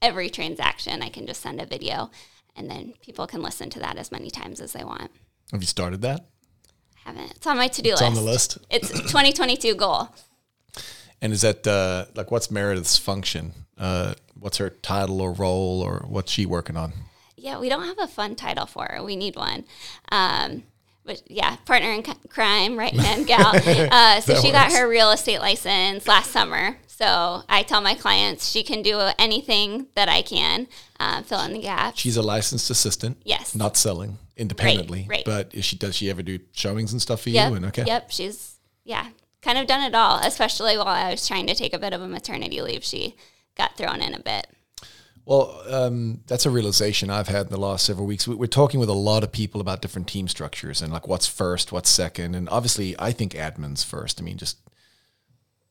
every transaction, I can just send a video and then people can listen to that as many times as they want. Have you started that? I haven't. It's on my to do list. It's on the list. It's 2022 goal. And is that uh, like what's Meredith's function? Uh, what's her title or role or what's she working on? Yeah, we don't have a fun title for her. We need one. Um, but yeah, partner in crime, right hand gal. Uh, so she works. got her real estate license last summer. So I tell my clients she can do anything that I can, uh, fill in the gap. She's a licensed assistant. Yes. Not selling independently. Right. right. But is she does she ever do showings and stuff for yep, you? And okay. Yep. She's yeah, kind of done it all. Especially while I was trying to take a bit of a maternity leave, she got thrown in a bit. Well, um, that's a realization I've had in the last several weeks. We're talking with a lot of people about different team structures and like what's first, what's second. And obviously, I think admin's first. I mean, just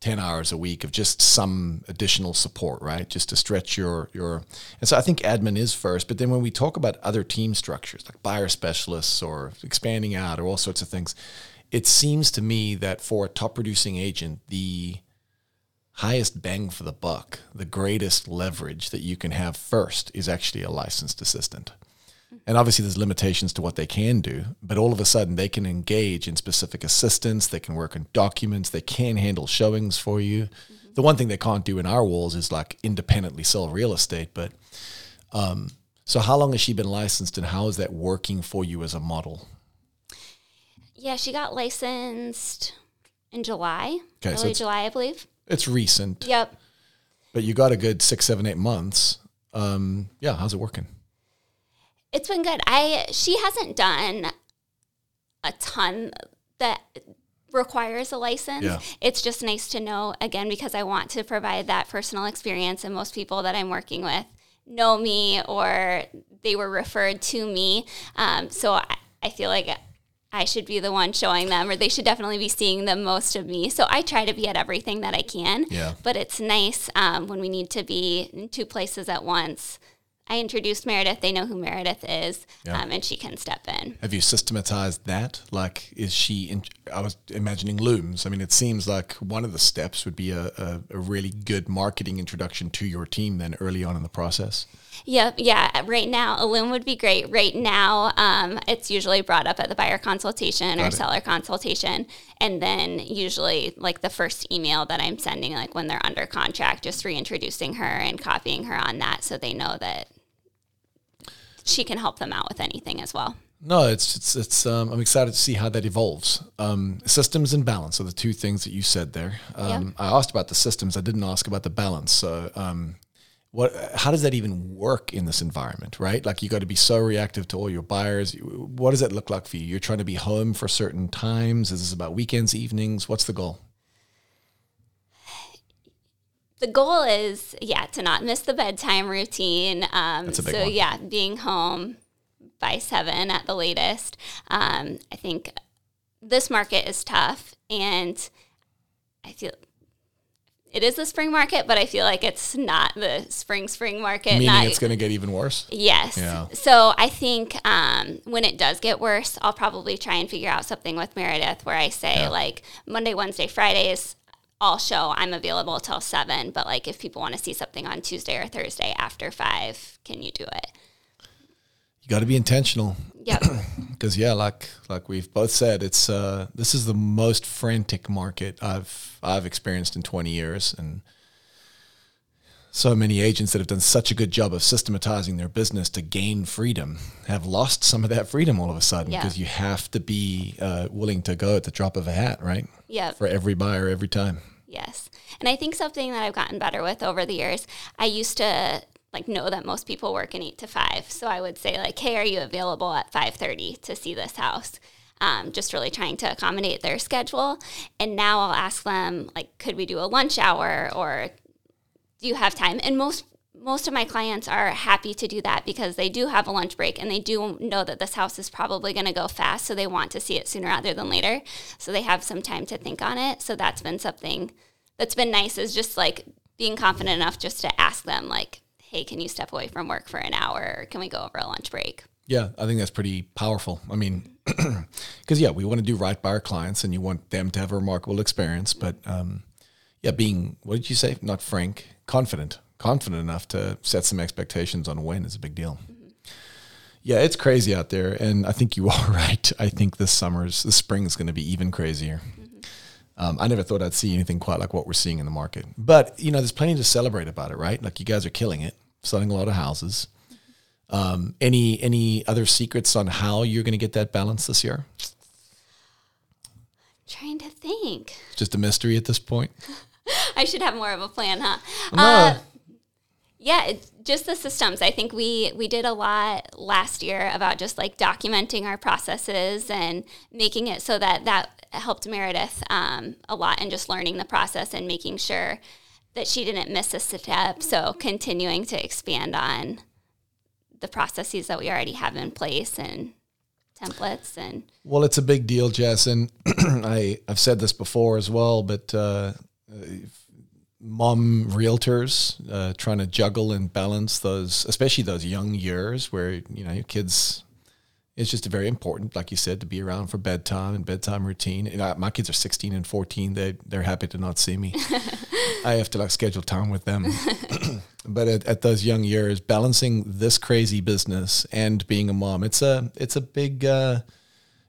10 hours a week of just some additional support, right? Just to stretch your, your, and so I think admin is first. But then when we talk about other team structures like buyer specialists or expanding out or all sorts of things, it seems to me that for a top producing agent, the, highest bang for the buck, the greatest leverage that you can have first is actually a licensed assistant. And obviously, there's limitations to what they can do, but all of a sudden, they can engage in specific assistance. They can work on documents. They can handle showings for you. Mm-hmm. The one thing they can't do in our walls is like independently sell real estate. But um, so, how long has she been licensed, and how is that working for you as a model? Yeah, she got licensed in July, Okay, early it's- July, I believe. It's recent, Yep. but you got a good six, seven, eight months. Um, yeah, how's it working? It's been good. I she hasn't done a ton that requires a license. Yeah. It's just nice to know again because I want to provide that personal experience and most people that I'm working with know me or they were referred to me. Um, so I, I feel like I should be the one showing them or they should definitely be seeing the most of me. So I try to be at everything that I can. Yeah. But it's nice um, when we need to be in two places at once. I introduced Meredith. They know who Meredith is, Yeah. um, and she can step in. Have you systematized that? Like, is she? In, I was imagining looms. I mean, it seems like one of the steps would be a, a, a really good marketing introduction to your team. Then early on in the process. Yep. Yeah. Right now, a loom would be great. Right now, um, it's usually brought up at the buyer consultation or it. seller consultation. And then usually, like the first email that I'm sending, like when they're under contract, just reintroducing her and copying her on that so they know that she can help them out with anything as well. No, it's it's it's. Um, I'm excited to see how that evolves. Um, systems and balance are the two things that you said there. Um, I asked about the systems. I didn't ask about the balance. So, um, what? How does that even work in this environment? Right? Like you got to be so reactive to all your buyers. What does that look like for you? You're trying to be home for certain times. Is this about weekends, evenings? What's the goal? The goal is yeah to not miss the bedtime routine um, That's a big so one. yeah being home by seven at the latest um, i think this market is tough and i feel it is the spring market but i feel like it's not the spring spring market Meaning not, it's going to get even worse. Yes. Yeah. So I think um, when it does get worse, I'll probably try and figure out something with Meredith where I say Yeah. like Monday, Wednesday, Fridays, I'll show I'm available till seven. But like if people want to see something on Tuesday or Thursday after five, can you do it? You got to be intentional. Yeah. because yeah, like like we've both said, it's uh, this is the most frantic market I've I've experienced in twenty years, and so many agents that have done such a good job of systematizing their business to gain freedom have lost some of that freedom all of a sudden Yeah. because you have to be uh, willing to go at the drop of a hat, right? Yep. For every buyer, every time. Yes. And I think something that I've gotten better with over the years, I used to like know that most people work in 8 to 5. So I would say like, "Hey, are you available at 5:30 to see this house?" Um, just really trying to accommodate their schedule. And now I'll ask them like, "Could we do a lunch hour or do you have time?" And most most of my clients are happy to do that because they do have a lunch break and they do know that this house is probably going to go fast so they want to see it sooner rather than later so they have some time to think on it so that's been something that's been nice is just like being confident enough just to ask them like hey can you step away from work for an hour or can we go over a lunch break Yeah, I think that's pretty powerful. I mean, because yeah, we want to do right by our clients, and you want them to have a remarkable experience. But um, yeah, being what did you say? Not frank, confident, confident enough to set some expectations on when is a big deal. Yeah, it's crazy out there, and I think you are right. I think this summer's, the spring is going to be even crazier. Um, I never thought I'd see anything quite like what we're seeing in the market. But you know, there's plenty to celebrate about it, right? Like you guys are killing it, selling a lot of houses. Um, any any other secrets on how you're going to get that balance this year? trying to think Just a mystery at this point. i should have more of a plan huh? No. Uh, yeah just the systems. I think we we did a lot last year about just like documenting our processes and making it so that that helped meredith um, a lot and just learning the process and making sure that she didn't miss a step. So continuing to expand on the processes that we already have in place and templates and Well, it's a big deal, Jess, and I I've said this before as well, but uh, mom realtors uh, trying to juggle and balance those, especially those young years where you know your kids. It's just very important, like you said, to be around for bedtime and bedtime routine. And I, my kids are 16 and 14. They they're happy to not see me. I have to like schedule time with them. but at, at those young years, balancing this crazy business and being a mom, it's a it's a big uh,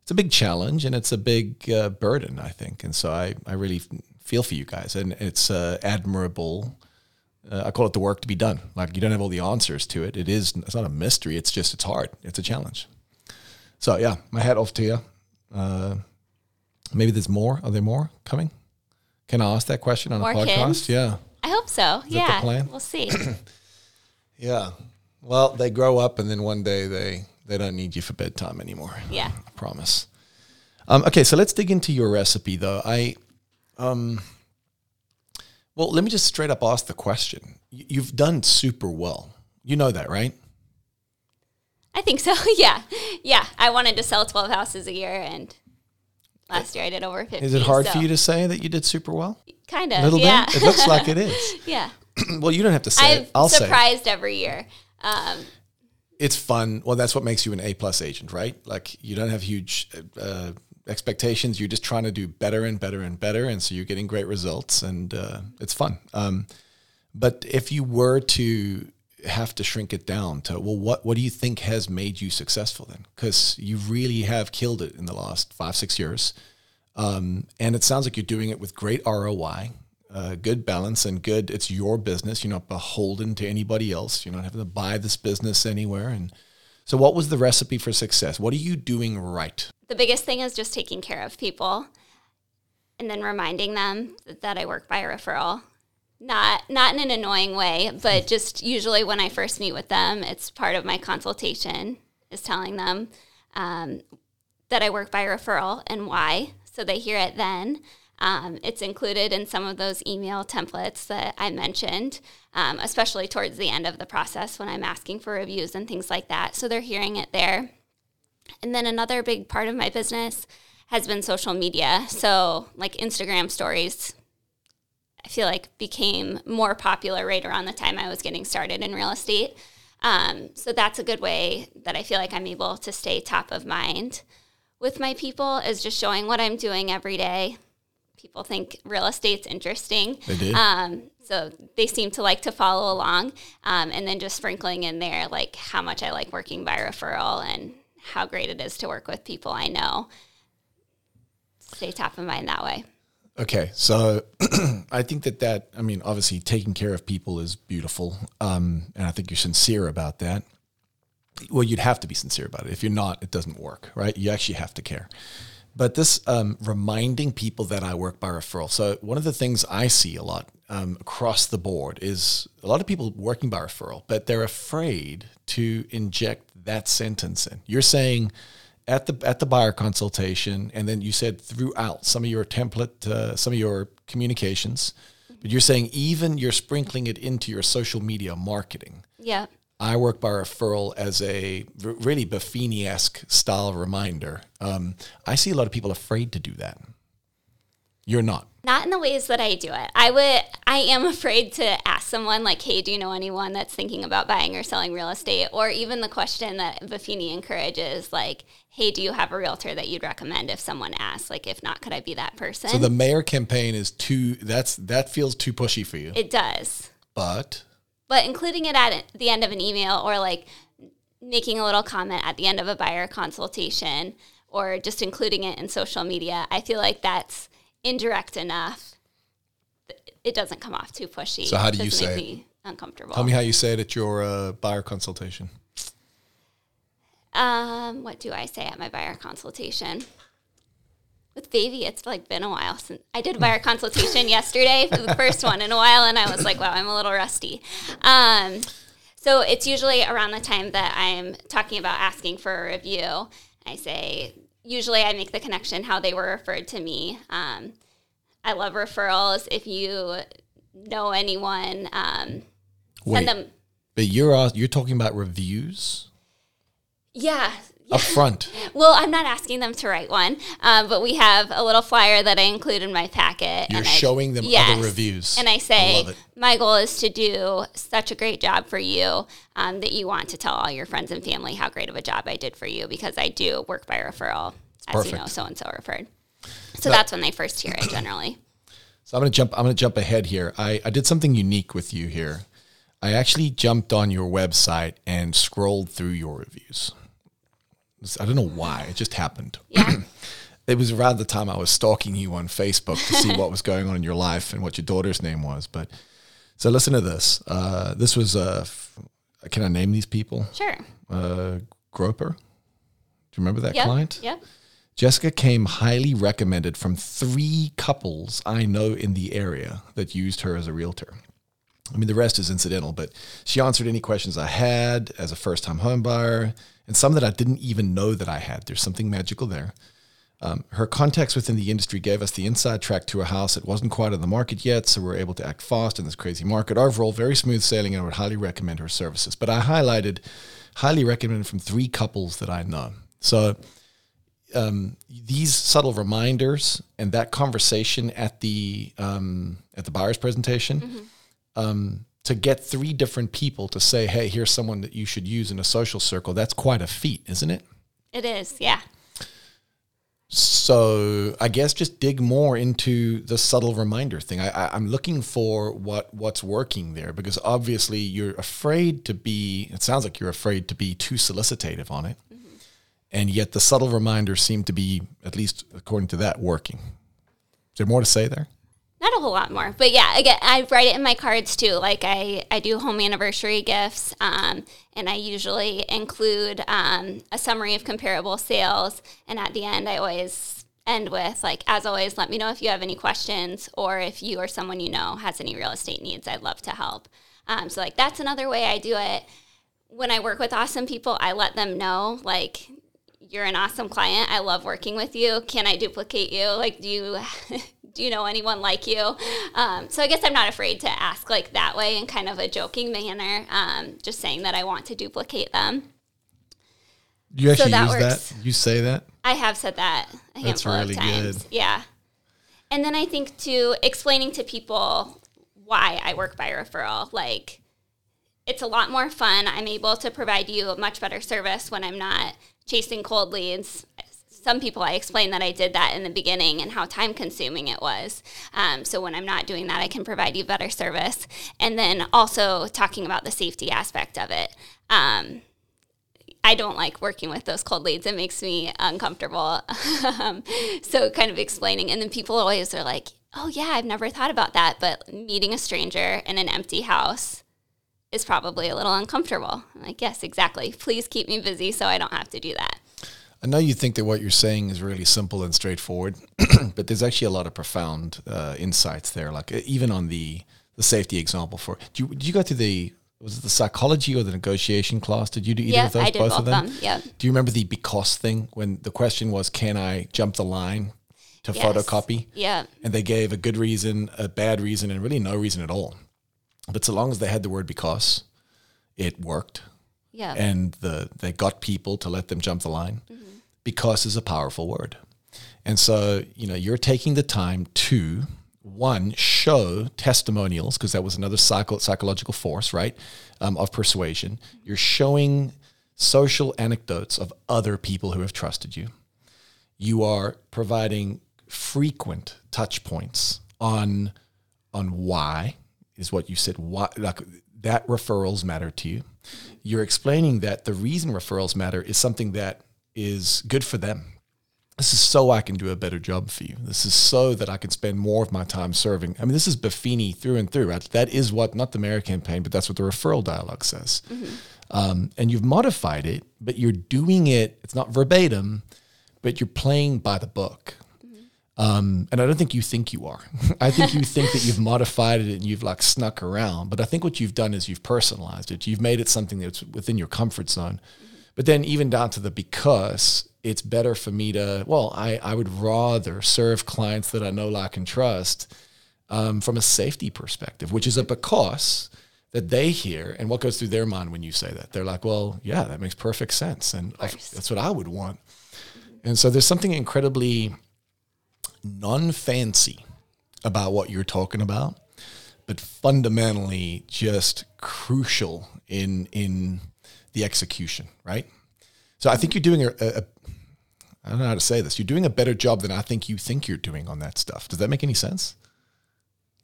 it's a big challenge and it's a big uh, burden, I think. And so I I really feel for you guys, and it's uh, admirable. Uh, I call it the work to be done. Like you don't have all the answers to it. It is. It's not a mystery. It's just it's hard. It's a challenge. So yeah, my hat off to you. Uh, maybe there's more. Are there more coming? Can I ask that question on More a podcast? kids? Yeah. I hope so. the yeah, plan? we'll see. Yeah. Well, they grow up, and then one day they they don't need you for bedtime anymore. Yeah. I promise. Um, okay, so let's dig into your recipe, though. I, um, well, let me just straight up ask the question. You've done super well. You know that, right? I think so. Yeah, yeah. I wanted to sell twelve houses a year, and last year I did over fifty. Is it hard so for you to say that you did super well? Kind of. A little yeah. bit. It looks like it is. yeah. well, you don't have to say I'm it. I'll say. it. surprised every year. Um, it's fun. Well, that's what makes you an A plus agent, right? Like you don't have huge uh, expectations. You're just trying to do better and better and better, and so you're getting great results, and uh, it's fun. Um, but if you were to have to shrink it down to well, what what do you think has made you successful then? Because you really have killed it in the last five six years, um, and it sounds like you're doing it with great ROI uh, good balance and good. It's your business. You're not beholden to anybody else. You're not having to buy this business anywhere. And so, what was the recipe for success? What are you doing right? the biggest thing is just taking care of people, and then reminding them that, I work by referral. Not not in an annoying way, but just usually when I first meet with them, it's part of my consultation is telling them um, that I work by referral and why, so they hear it then. Um, it's included in some of those email templates that I mentioned, um, especially towards the end of the process when I'm asking for reviews and things like that. So they're hearing it there. And then another big part of my business has been social media. So, like Instagram stories, I feel like became more popular right around the time I was getting started in real estate. Um, so, that's a good way that I feel like I'm able to stay top of mind with my people, is just showing what I'm doing every day. People think real estate's interesting. They do. Um, so they seem to like to follow along. Um, and then just sprinkling in there, like how much I like working by referral and how great it is to work with people I know. Stay top of mind that way. Okay, so I think that that I mean, obviously, taking care of people is beautiful, um, and I think you're sincere about that. Well, you'd have to be sincere about it. If you're not, it doesn't work, right? You actually have to care. But this um, reminding people that I work by referral. So one of the things I see a lot um, across the board is a lot of people working by referral, but they're afraid to inject that sentence in. You're saying at the at the buyer consultation, and then you said throughout some of your template, uh, some of your communications, but you're saying even you're sprinkling it into your social media marketing. Yeah. I work by referral as a really Buffini esque style reminder. Um, I see a lot of people afraid to do that. You're not. Not in the ways that I do it. I would I am afraid to ask someone like, hey, do you know anyone that's thinking about buying or selling real estate? Or even the question that Buffini encourages, like, hey, do you have a realtor that you'd recommend if someone asks? Like, if not, could I be that person? So the mayor campaign is too. That's that feels too pushy for you. it does. But But including it at the end of an email or like making a little comment at the end of a buyer consultation or just including it in social media, I feel like that's indirect enough. It doesn't come off too pushy. So how do you say it? uncomfortable. tell me how you say it at your uh, buyer consultation. Um, what do I say at my buyer consultation? With baby, it's like been a while since I did a buyer consultation yesterday, the first one in a while, and I was like, wow, I'm a little rusty. Um, so it's usually around the time that I'm talking about asking for a review. I say, usually I make the connection how they were referred to me. Um, I love referrals. If you know anyone, um, Wait, send them. but you're you're talking about reviews Yeah. up front. Well, I'm not asking them to write one, um, but we have a little flyer that I include in my packet. You're and I- showing them Yes. other reviews. And I say, it. my goal is to do such a great job for you um, that you want to tell all your friends and family how great of a job I did for you because I do work by referral, as you know, so and so referred. So that's when they first hear it generally. So I'm gonna jump. I'm gonna jump ahead here. I, I did something unique with you here. I actually jumped on your website and scrolled through your reviews. I don't know why. It just happened. Yeah. it was around the time I was stalking you on Facebook to see what was going on in your life and what your daughter's name was. But so listen to this. Uh, this was uh, f- can I name these people? Sure. Uh, Groper. Do you remember that Yep. client? Yep. Jessica came highly recommended from three couples I know in the area that used her as a realtor. I mean, the rest is incidental, but she answered any questions I had as a first time home buyer and some that I didn't even know that I had. There's something magical there. Um, her contacts within the industry gave us the inside track to a house that wasn't quite on the market yet, so we are able to act fast in this crazy market. Overall, very smooth sailing, and I would highly recommend her services. But I highlighted highly recommended from three couples that I know. So um, these subtle reminders and that conversation at the um, at the buyer's presentation um, to get three different people to say, "Hey, here's someone that you should use in a social circle." That's quite a feat, isn't it? It is. Yeah. So I guess just dig more into the subtle reminder thing. I, I, I'm looking for what what's working there because obviously you're afraid to be. It sounds like you're afraid to be too solicitative on it, and yet the subtle reminders seem to be, at least according to that, working. Is there more to say there? Not a whole lot more, but yeah. Again, I write it in my cards too. Like I, I do home anniversary gifts, um, and I usually include um, a summary of comparable sales. And at the end, I always end with like, as always, let me know if you have any questions or if you or someone you know has any real estate needs. I'd love to help. Um, so like that's another way I do it. When I work with awesome people, I let them know like you're an awesome client. I love working with you. Can I duplicate you? Like, do you do you know anyone like you? Um, so I guess I'm not afraid to ask like that way in kind of a joking manner. Um, just saying that I want to duplicate them. You actually that use works. that? You say that? I have said that a That's handful really of times. good. Yeah. And then I think too, explaining to people why I work by referral, like it's a lot more fun. I'm able to provide you a much better service when I'm not chasing cold leads. Some people I explained that I did that in the beginning and how time consuming it was. Um, so when I'm not doing that, I can provide you better service. And then also talking about the safety aspect of it. Um, I don't like working with those cold leads. It makes me uncomfortable. so kind of explaining, and then people always are like, "Oh yeah, I've never thought about that." But meeting a stranger in an empty house is probably a little uncomfortable. I'm like, yes, exactly. Please keep me busy so I don't have to do that. I know you think that what you're saying is really simple and straightforward, but there's actually a lot of profound uh, insights there. Like even on the the safety example for, do you, did you go to the was it the psychology or the negotiation class? Did you do either Yeah, of those? I did both of them. them, yep. Do you remember the because thing when the question was, can I jump the line to Yes. photocopy? Yeah. And they gave a good reason, a bad reason, and really no reason at all. But so long as they had the word because, it worked Yeah. and the they got people to let them jump the line because is a powerful word. And so you know you're taking the time to one show testimonials because that was another psycho- psychological force right um, of persuasion. You're showing social anecdotes of other people who have trusted you. You are providing frequent touch points on on why is what you said why like that referrals matter to you. You're explaining that the reason referrals matter is something that is good for them this is so I can do a better job for you. This is so that I can spend more of my time serving. I mean, this is Buffini through and through. Right? That is what, not the Mayor campaign, but that's what the referral dialogue says. Um, and you've modified it, but you're doing it, it's not verbatim, but you're playing by the book. Um, and I don't think you think you are. I think you think that you've modified it and you've like snuck around. But I think what you've done is you've personalized it. You've made it something that's within your comfort zone. But then even down to the because it's better for me to, well, I, I would rather serve clients that I know, like, and trust um, from a safety perspective, which is a because that they hear and what goes through their mind when you say that. They're like, well, yeah, that makes perfect sense. And I- that's what I would want. And so there's something incredibly non fancy about what you're talking about, but fundamentally just crucial in in the execution, right? So I think you're doing a, a, a I don't know how to say this. You're doing a better job than I think you think you're doing on that stuff. Does that make any sense?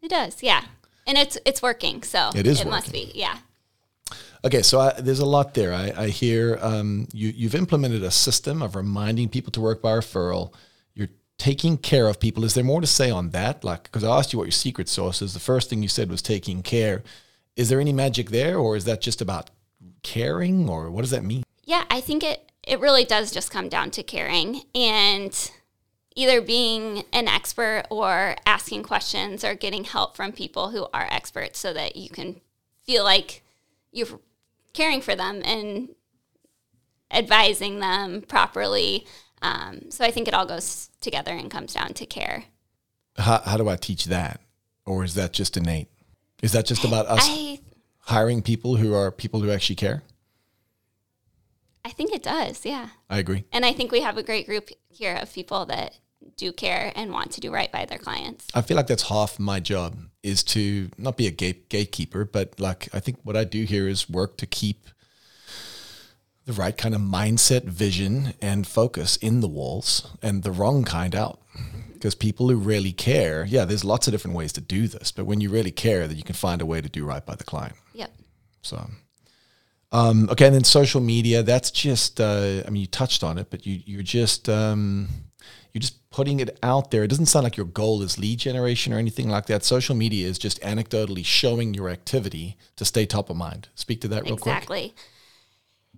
It does. Yeah. And it's it's working. So It is It must be. Yeah. Okay, so I, there's a lot there. I, I hear um, you, you've implemented a system of reminding people to work by referral. You're taking care of people. Is there more to say on that? Like, because I asked you what your secret sauce is. The first thing you said was taking care. Is there any magic there, or is that just about caring, or what does that mean? Yeah, I think it it really does just come down to caring and either being an expert or asking questions or getting help from people who are experts so that you can feel like you're caring for them and advising them properly. Um, so I think it all goes together and comes down to care. How, how do I teach that? Or is that just innate? Is that just about us I, hiring people who are people who actually care? I think it does, yeah. I agree. And I think we have a great group here of people that do care and want to do right by their clients. I feel like that's half my job is to not be a gate, gatekeeper, but like I think what I do here is work to keep the right kind of mindset, vision, and focus in the walls and the wrong kind out. Because people who really care, yeah, there's lots of different ways to do this, but when you really care, that you can find a way to do right by the client. So, um, okay, and then social media. That's just, uh, I mean, you touched on it, but you you're just um, you're just putting it out there. It doesn't sound like your goal is lead generation or anything like that. Social media is just anecdotally showing your activity to stay top of mind. Speak to that real quick. Exactly.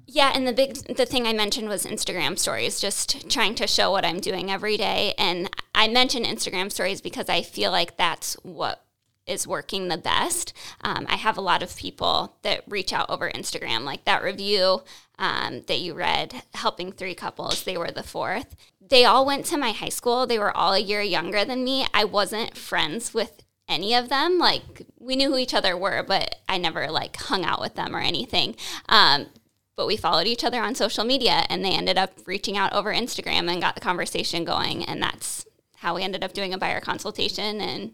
Yeah, and the big the thing I mentioned was Instagram stories, just trying to show what I'm doing every day. And I mention Instagram stories because I feel like that's what is working the best. Um, I have a lot of people that reach out over Instagram, like that review um, that you read, helping three couples. They were the fourth. They all went to my high school. They were all a year younger than me. I wasn't friends with any of them. Like we knew who each other were, but I never like hung out with them or anything. Um, but we followed each other on social media and they ended up reaching out over Instagram and got the conversation going. And that's how we ended up doing a buyer consultation and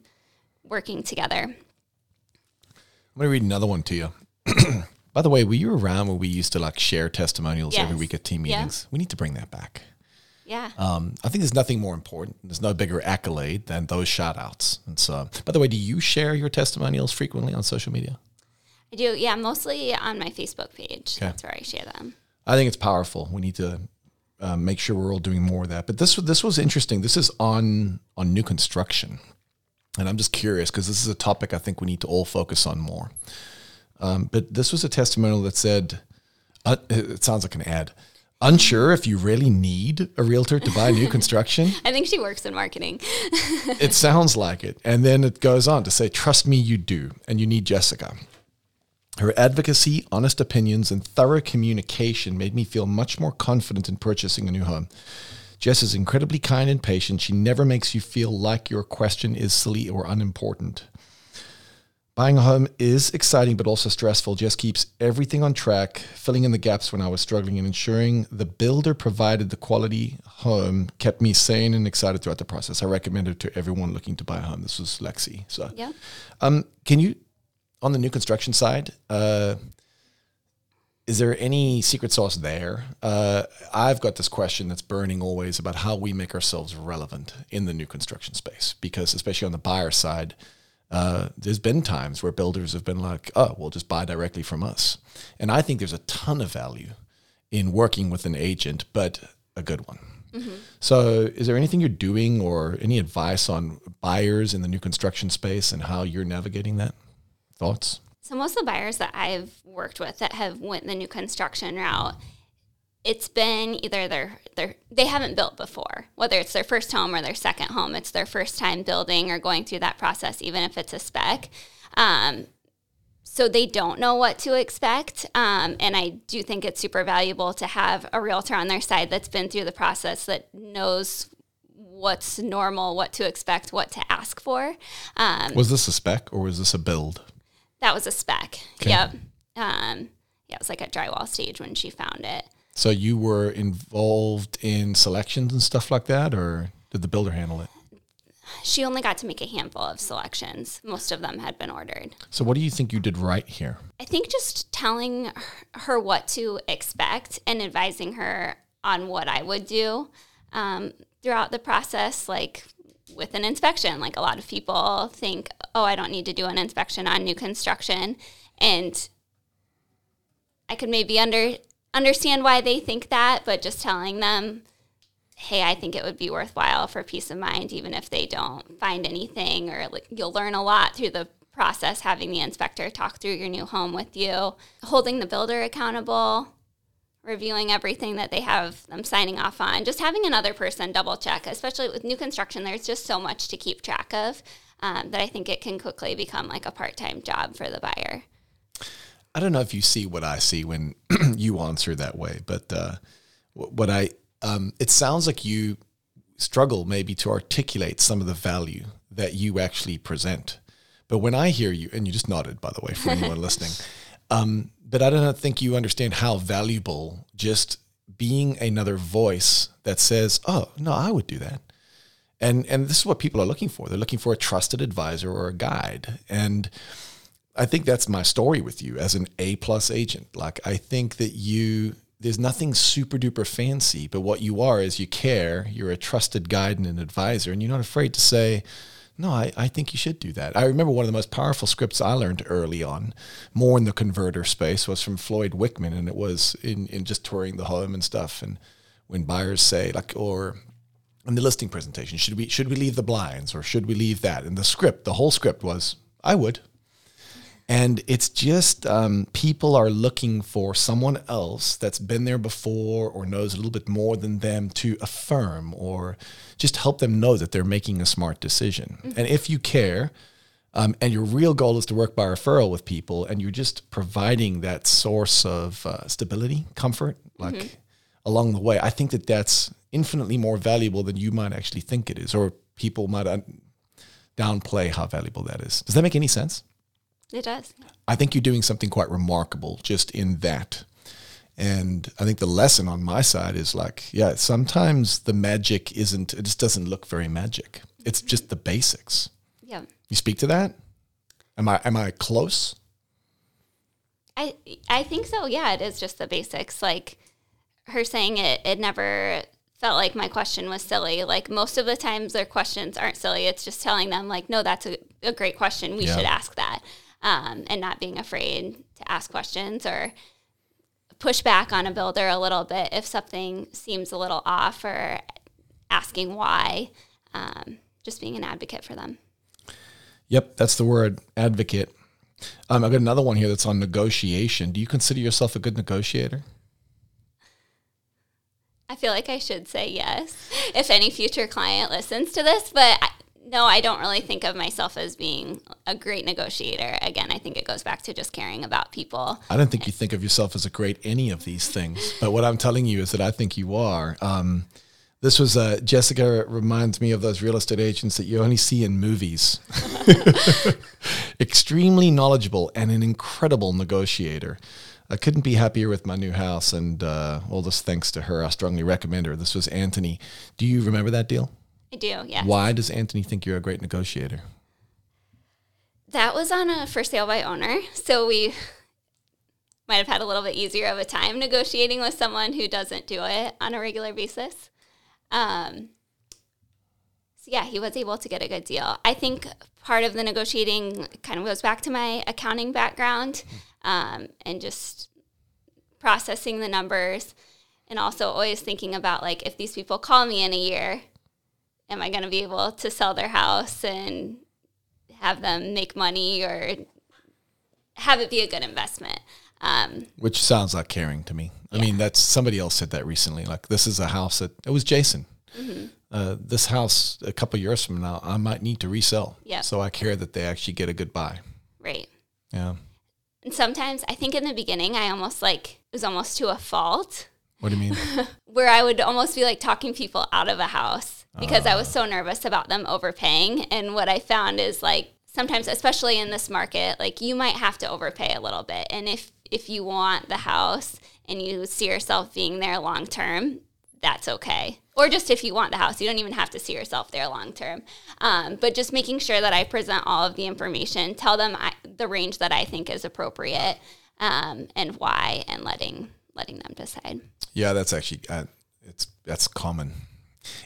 working together. I'm going to read another one to you. By the way, were you around when we used to like share testimonials every week at team Yeah. meetings? We need to bring that back. Yeah. Um, I think there's nothing more important. There's no bigger accolade than those shout outs. And so, by the way, do you share your testimonials frequently on social media? I do. Yeah. Mostly on my Facebook page. Okay. That's where I share them. I think it's powerful. We need to uh, make sure we're all doing more of that. But this this was interesting. This is on on new construction, and I'm just curious because this is a topic I think we need to all focus on more. Um, but this was a testimonial that said, uh, it sounds like an ad. Unsure if you really need a realtor to buy new construction. I think she works in marketing. it sounds like it. And then it goes on to say, trust me, you do. And you need Jessica. Her advocacy, honest opinions, and thorough communication made me feel much more confident in purchasing a new home. Jess is incredibly kind and patient. She never makes you feel like your question is silly or unimportant. Buying a home is exciting but also stressful. Jess keeps everything on track, filling in the gaps when I was struggling and ensuring the builder provided the quality home kept me sane and excited throughout the process. I recommend it to everyone looking to buy a home. This was Lexi. So, yeah. um, can you, on the new construction side, uh, is there any secret sauce there? Uh, I've got this question that's burning always about how we make ourselves relevant in the new construction space, because especially on the buyer side, uh, there's been times where builders have been like, "Oh, we'll just buy directly from us," and I think there's a ton of value in working with an agent, but a good one. So, is there anything you're doing or any advice on buyers in the new construction space and how you're navigating that? Thoughts? So most of the buyers that I've worked with that have went the new construction route, it's been either they're, they're they haven't built before, whether it's their first home or their second home. It's their first time building or going through that process, even if it's a spec. Um, so they don't know what to expect. Um, and I do think it's super valuable to have a realtor on their side that's been through the process that knows what's normal, what to expect, what to ask for. Um, Was this a spec or was this a build? That was a spec. Okay. Yep. Um, yeah, it was like at drywall stage when she found it. So you were involved in selections and stuff like that, or did the builder handle it? She only got to make a handful of selections. Most of them had been ordered. So what do you think you did right here? I think just telling her- her what to expect and advising her on what I would do um, throughout the process, like with an inspection. Like a lot of people think, oh, I don't need to do an inspection on new construction. And I could maybe under understand why they think that, but just telling them, hey, I think it would be worthwhile for peace of mind, even if they don't find anything, or you'll learn a lot through the process having the inspector talk through your new home with you, holding the builder accountable, reviewing everything that they have them signing off on, just having another person double check, especially with new construction, there's just so much to keep track of um, that I think it can quickly become like a part time job for the buyer. I don't know if you see what I see when you answer that way, but uh, what I um, it sounds like you struggle maybe to articulate some of the value that you actually present. But when I hear you, and you just nodded, by the way, for anyone listening, um, but I don't think you understand how valuable just being another voice that says, "Oh, no, I would do that." And and this is what people are looking for. They're looking for a trusted advisor or a guide. And I think that's my story with you as an A plus agent. Like I think that you there's nothing super duper fancy, but what you are is you care, you're a trusted guide and an advisor, and you're not afraid to say, no, I, I think you should do that. I remember one of the most powerful scripts I learned early on, more in the converter space, was from Floyd Wickman, and it was in, in just touring the home and stuff. And when buyers say, like, or in the listing presentation, should we should we leave the blinds or should we leave that? And the script, the whole script was, I would. And it's just um, people are looking for someone else that's been there before or knows a little bit more than them to affirm or just help them know that they're making a smart decision. Mm-hmm. And if you care, um, and your real goal is to work by referral with people, and you're just providing that source of uh, stability, comfort, like mm-hmm. along the way, I think that that's infinitely more valuable than you might actually think it is, or people might un- downplay how valuable that is. Does that make any sense? It does. I think you're doing something quite remarkable just in that. And I think the lesson on my side is like, yeah, sometimes the magic isn't, it just doesn't look very magic. It's mm-hmm. just the basics. Yeah. You speak to that? Am I, am I close? I, I think so. Yeah, it is just the basics. Like her saying it, it never felt like my question was silly. Like most of the times their questions aren't silly. It's just telling them like, no, that's a, a great question. We yeah. should ask that um, and not being afraid to ask questions or push back on a builder a little bit if something seems a little off or asking why. Um, just being an advocate for them. Yep, that's the word advocate. Um, I've got another one here that's on negotiation. Do you consider yourself a good negotiator? I feel like I should say yes if any future client listens to this, but no, I don't really think of myself as being a great negotiator. Again, I think it goes back to just caring about people. I don't think you think of yourself as a great any of these things, but what I'm telling you is that I think you are. Um, this was uh, Jessica reminds me of those real estate agents that you only see in movies. Extremely knowledgeable and an incredible negotiator. I couldn't be happier with my new house, and uh, all this thanks to her. I strongly recommend her. This was Anthony. Do you remember that deal? I do, yeah. Why does Anthony think you're a great negotiator? That was on a for sale by owner. So we might have had a little bit easier of a time negotiating with someone who doesn't do it on a regular basis. Um, so yeah, he was able to get a good deal. I think part of the negotiating kind of goes back to my accounting background um, and just processing the numbers and also always thinking about like if these people call me in a year am I going to be able to sell their house and have them make money or have it be a good investment? Um, Which sounds like caring to me. I mean, that's somebody else said that recently. Like, this is a house that it was Jason. Mm-hmm. Uh, this house, a couple years from now, I might need to resell. Yeah. So I care that they actually get a good buy. Right. Yeah. And sometimes I think in the beginning, I almost like it was almost to a fault. What do you mean? Where I would almost be like talking people out of a house because I was so nervous about them overpaying. And what I found is like sometimes, especially in this market, like you might have to overpay a little bit. And if if you want the house and you see yourself being there long term, that's okay. Or just if you want the house, you don't even have to see yourself there long term. Um, but just making sure that I present all of the information, tell them I, the range that I think is appropriate um, and why, and letting letting them decide. Yeah, that's actually uh, it's that's common.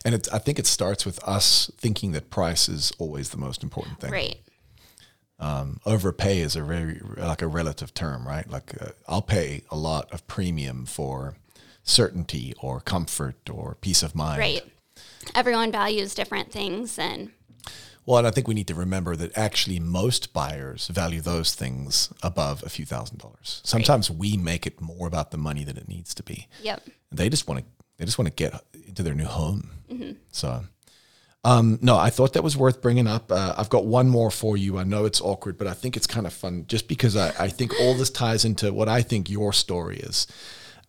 And it, I think it starts with us thinking that price is always the most important thing. Right. Um, overpay is a very like a relative term, right? Like uh, I'll pay a lot of premium for certainty or comfort or peace of mind. Right. Everyone values different things and Well, and I think we need to remember that actually most buyers value those things above a few thousand dollars. Sometimes we make it more about the money than it needs to be. yep. They just want to they just want to get into their new home. So, um, no, I thought that was worth bringing up. Uh, I've got one more for you. I know it's awkward, but I think it's kind of fun just because I, I think all this ties into what I think your story is.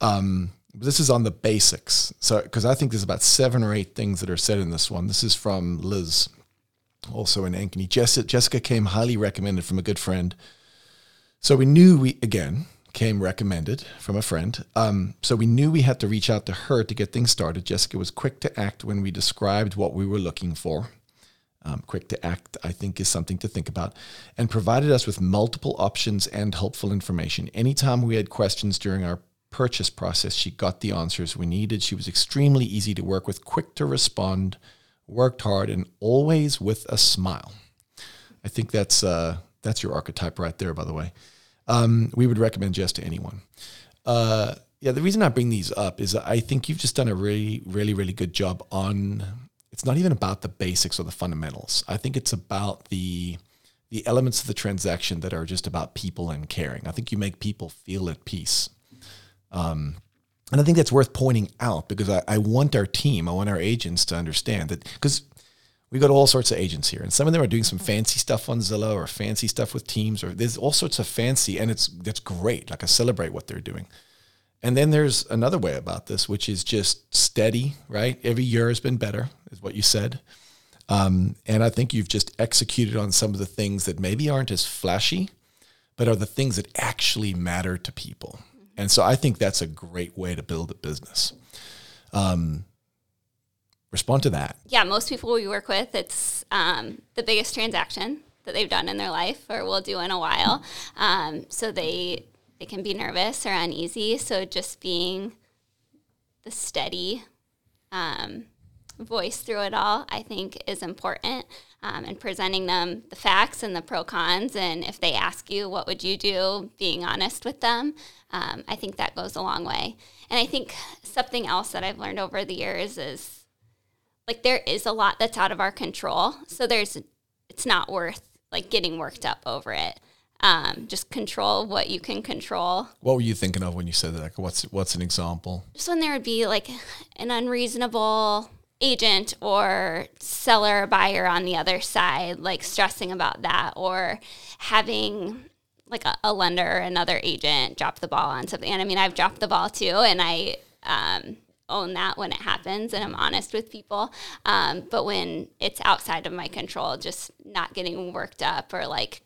Um, this is on the basics. So, because I think there's about seven or eight things that are said in this one. This is from Liz, also in Ankeny. Jessica, Jessica came highly recommended from a good friend. So we knew we, again, came recommended from a friend. Um, so we knew we had to reach out to her to get things started. Jessica was quick to act when we described what we were looking for. Um, quick to act, I think, is something to think about, and provided us with multiple options and helpful information. Anytime we had questions during our purchase process, she got the answers we needed. She was extremely easy to work with, quick to respond, worked hard, and always with a smile. I think that's uh, that's your archetype right there, by the way. Um, we would recommend Jess to anyone. Uh, yeah, the reason I bring these up is I think you've just done a really, really, really good job on. It's not even about the basics or the fundamentals. I think it's about the the elements of the transaction that are just about people and caring. I think you make people feel at peace. Um, and I think that's worth pointing out because I, I want our team, I want our agents to understand that because we've got all sorts of agents here, and some of them are doing some fancy stuff on Zillow or fancy stuff with Teams, or there's all sorts of fancy, and it's that's great. Like I celebrate what they're doing. And then there's another way about this, which is just steady, right? Every year has been better, is what you said. Um, and I think you've just executed on some of the things that maybe aren't as flashy, but are the things that actually matter to people. And so I think that's a great way to build a business. Um, respond to that. Yeah, most people we work with, it's um, the biggest transaction that they've done in their life or will do in a while. Um, so they they can be nervous or uneasy. So just being the steady um, voice through it all, I think, is important. Um, and presenting them the facts and the pro cons, and if they ask you what would you do, being honest with them, um, I think that goes a long way. And I think something else that I've learned over the years is like there is a lot that's out of our control. So there's it's not worth like getting worked up over it. Um, just control what you can control. What were you thinking of when you said that? Like, what's what's an example? Just when there would be like an unreasonable agent or seller or buyer on the other side, like stressing about that, or having like a, a lender or another agent drop the ball on something. And I mean, I've dropped the ball too, and I um, own that when it happens, and I'm honest with people. Um, but when it's outside of my control, just not getting worked up or like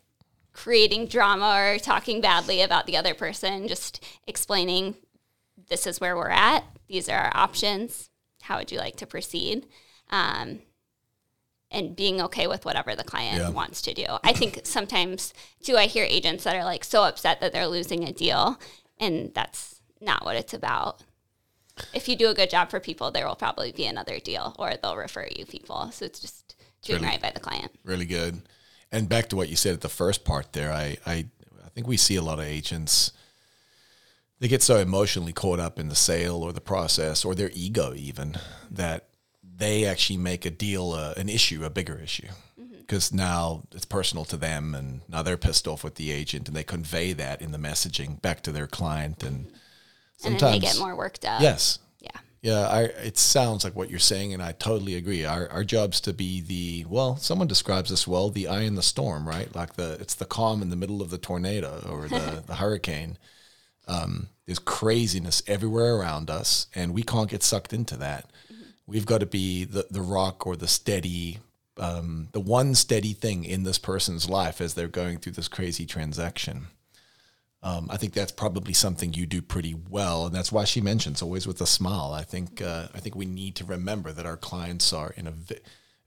creating drama or talking badly about the other person, just explaining this is where we're at. These are our options. How would you like to proceed? Um, and being okay with whatever the client Yeah. wants to do. I think sometimes too, I hear agents that are like so upset that they're losing a deal, and that's not what it's about. If you do a good job for people, there will probably be another deal, or they'll refer you people. So it's just doing Really- right by the client. Really good. And back to what you said at the first part there, I I, I think we see a lot of agents. They get so emotionally caught up in the sale or the process or their ego even that they actually make a deal uh, an issue, a bigger issue. Because now it's personal to them, and now they're pissed off with the agent, and they convey that in the messaging back to their client, and And sometimes then they get more worked up. yes, Yeah. yeah, I, it sounds like what you're saying, and I totally agree. Our, our job's to be the well. Someone describes this well, the eye in the storm, right? Like the it's the calm in the middle of the tornado or the, the hurricane. Um, there's craziness everywhere around us, and we can't get sucked into that. We've got to be the the rock or the steady, um, the one steady thing in this person's life as they're going through this crazy transaction. Um, I think that's probably something you do pretty well, and that's why she mentions always with a smile. I think uh, I think we need to remember that our clients are in a v-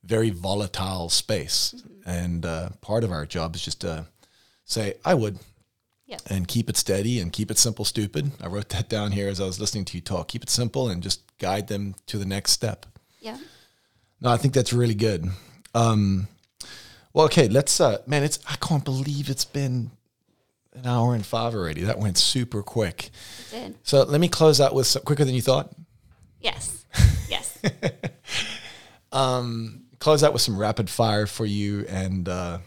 very volatile space, and uh, part of our job is just to say, "I would," and keep it steady and keep it simple. Stupid. I wrote that down here as I was listening to you talk. Keep it simple and just guide them to the next step. Yeah. No, I think that's really good. Um, well, okay, let's. Uh, man, it's I can't believe it's been an hour and five already. That went super quick. It did. So let me close out with some, quicker than you thought. Yes. Yes. Close out with some rapid fire for you, and uh,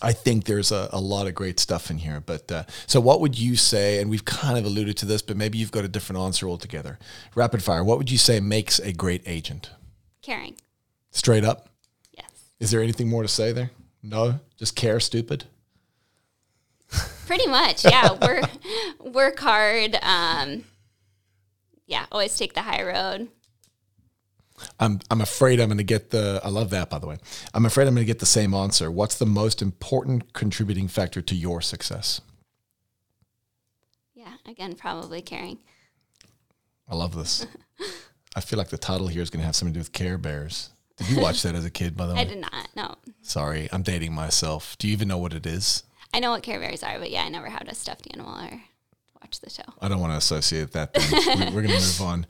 I think there's a, a lot of great stuff in here. But uh, so, what would you say? And we've kind of alluded to this, but maybe you've got a different answer altogether. Rapid fire. What would you say makes a great agent? Caring. Straight up. Yes. Is there anything more to say there? No, just care, stupid. Pretty much. Yeah. Work work hard. Um, yeah. Always take the high road. I'm I'm afraid I'm going to get the. I love that, by the way. I'm afraid I'm going to get the same answer. What's the most important contributing factor to your success? Yeah. Again, probably caring. I love this. I feel like the title here is going to have something to do with Care Bears. Did you watch that as a kid, by the way? I did not. No. Sorry, I'm dating myself. Do you even know what it is? I know what Care Bears are, but yeah, I never had a stuffed animal or watched the show. I don't want to associate that. We're going to move on.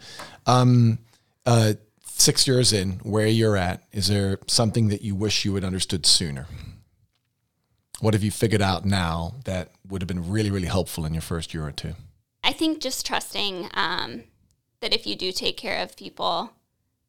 Um, uh, six years in, where you're at, is there something that you wish you had understood sooner? What have you figured out now that would have been really, really helpful in your first year or two? I think just trusting um, that if you do take care of people,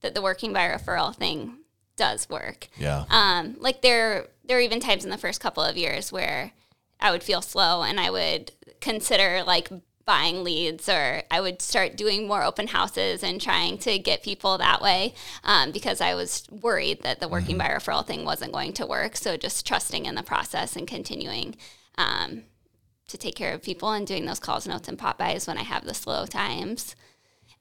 that the working by referral thing does work. Yeah. Um, like there, there are even times in the first couple of years where I would feel slow and I would consider like buying leads or I would start doing more open houses and trying to get people that way um, because I was worried that the working by referral thing wasn't going to work. So just trusting in the process and continuing um, to take care of people and doing those calls, notes, and pop bys when I have the slow times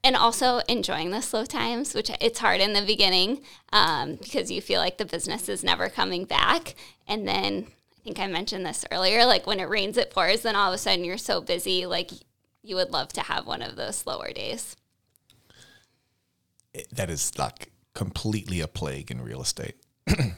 and also enjoying the slow times, which it's hard in the beginning um, because you feel like the business is never coming back. And then think I mentioned this earlier, like when it rains, it pours. Then all of a sudden you're so busy, like you would love to have one of those slower days. that is like completely a plague in real estate. and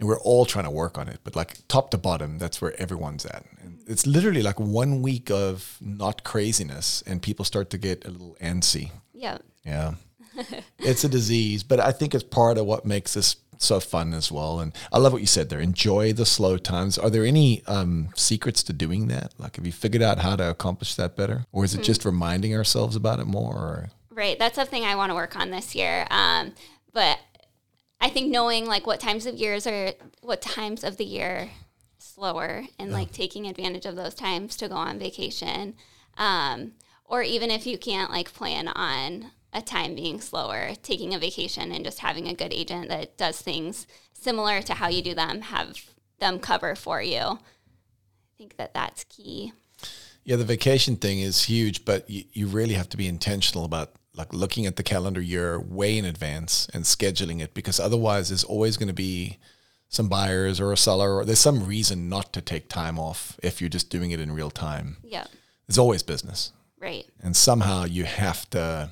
we're all trying to work on it, but like top to bottom, that's where everyone's at. And it's literally like one week of not craziness, and people start to get a little antsy. Yeah. Yeah. it's a disease, but I think it's part of what makes this so fun as well. And I love what you said there. Enjoy the slow times. Are there any um, secrets to doing that? Like, have you figured out how to accomplish that better? Or is it just reminding ourselves about it more? Or? Right. That's something I want to work on this year. Um, but I think knowing like what times of years are what times of the year slower and like taking advantage of those times to go on vacation. Um, or even if you can't like plan on a time being slower, taking a vacation and just having a good agent that does things similar to how you do them, have them cover for you. I think that that's key. Yeah, the vacation thing is huge, but you, you really have to be intentional about like looking at the calendar year way in advance and scheduling it because otherwise there's always going to be some buyers or a seller or there's some reason not to take time off if you're just doing it in real time. Yeah. There's always business. Right. And somehow you have to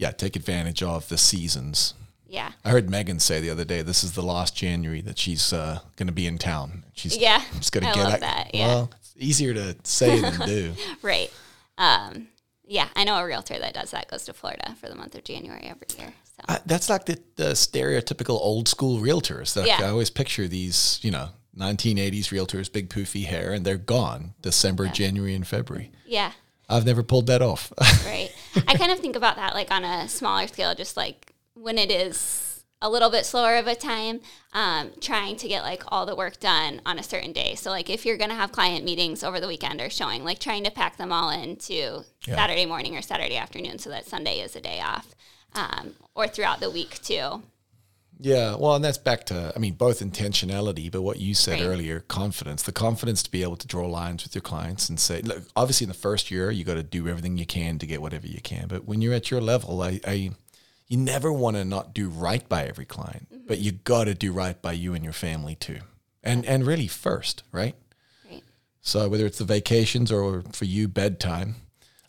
yeah, take advantage of the seasons. Yeah. I heard Megan say the other day, this is the last January that she's uh, going to be in town. She's Yeah. just going to get out. that, yeah. Well, it's easier to say than do. Right. Um, yeah, I know a realtor that does that, goes to Florida for the month of January every year. So I, that's like the, the stereotypical old school realtors. Like Yeah. I always picture these, you know, 1980s realtors, big poofy hair, and they're gone December, January, and February. yeah, I've never pulled that off. right. I kind of think about that like on a smaller scale, just like when it is a little bit slower of a time, um, trying to get like all the work done on a certain day. So like if you're gonna have client meetings over the weekend or showing, like trying to pack them all into Yeah. Saturday morning or Saturday afternoon, so that Sunday is a day off, um, or throughout the week too. Yeah, well, and that's back to, I mean, both intentionality, but what you said Right. earlier, confidence. The confidence to be able to draw lines with your clients and say, look, obviously in the first year, you got to do everything you can to get whatever you can. But when you're at your level, I, I you never want to not do right by every client, mm-hmm. but you got to do right by you and your family too. And, and really first, right? Right. So whether it's the vacations or for you bedtime,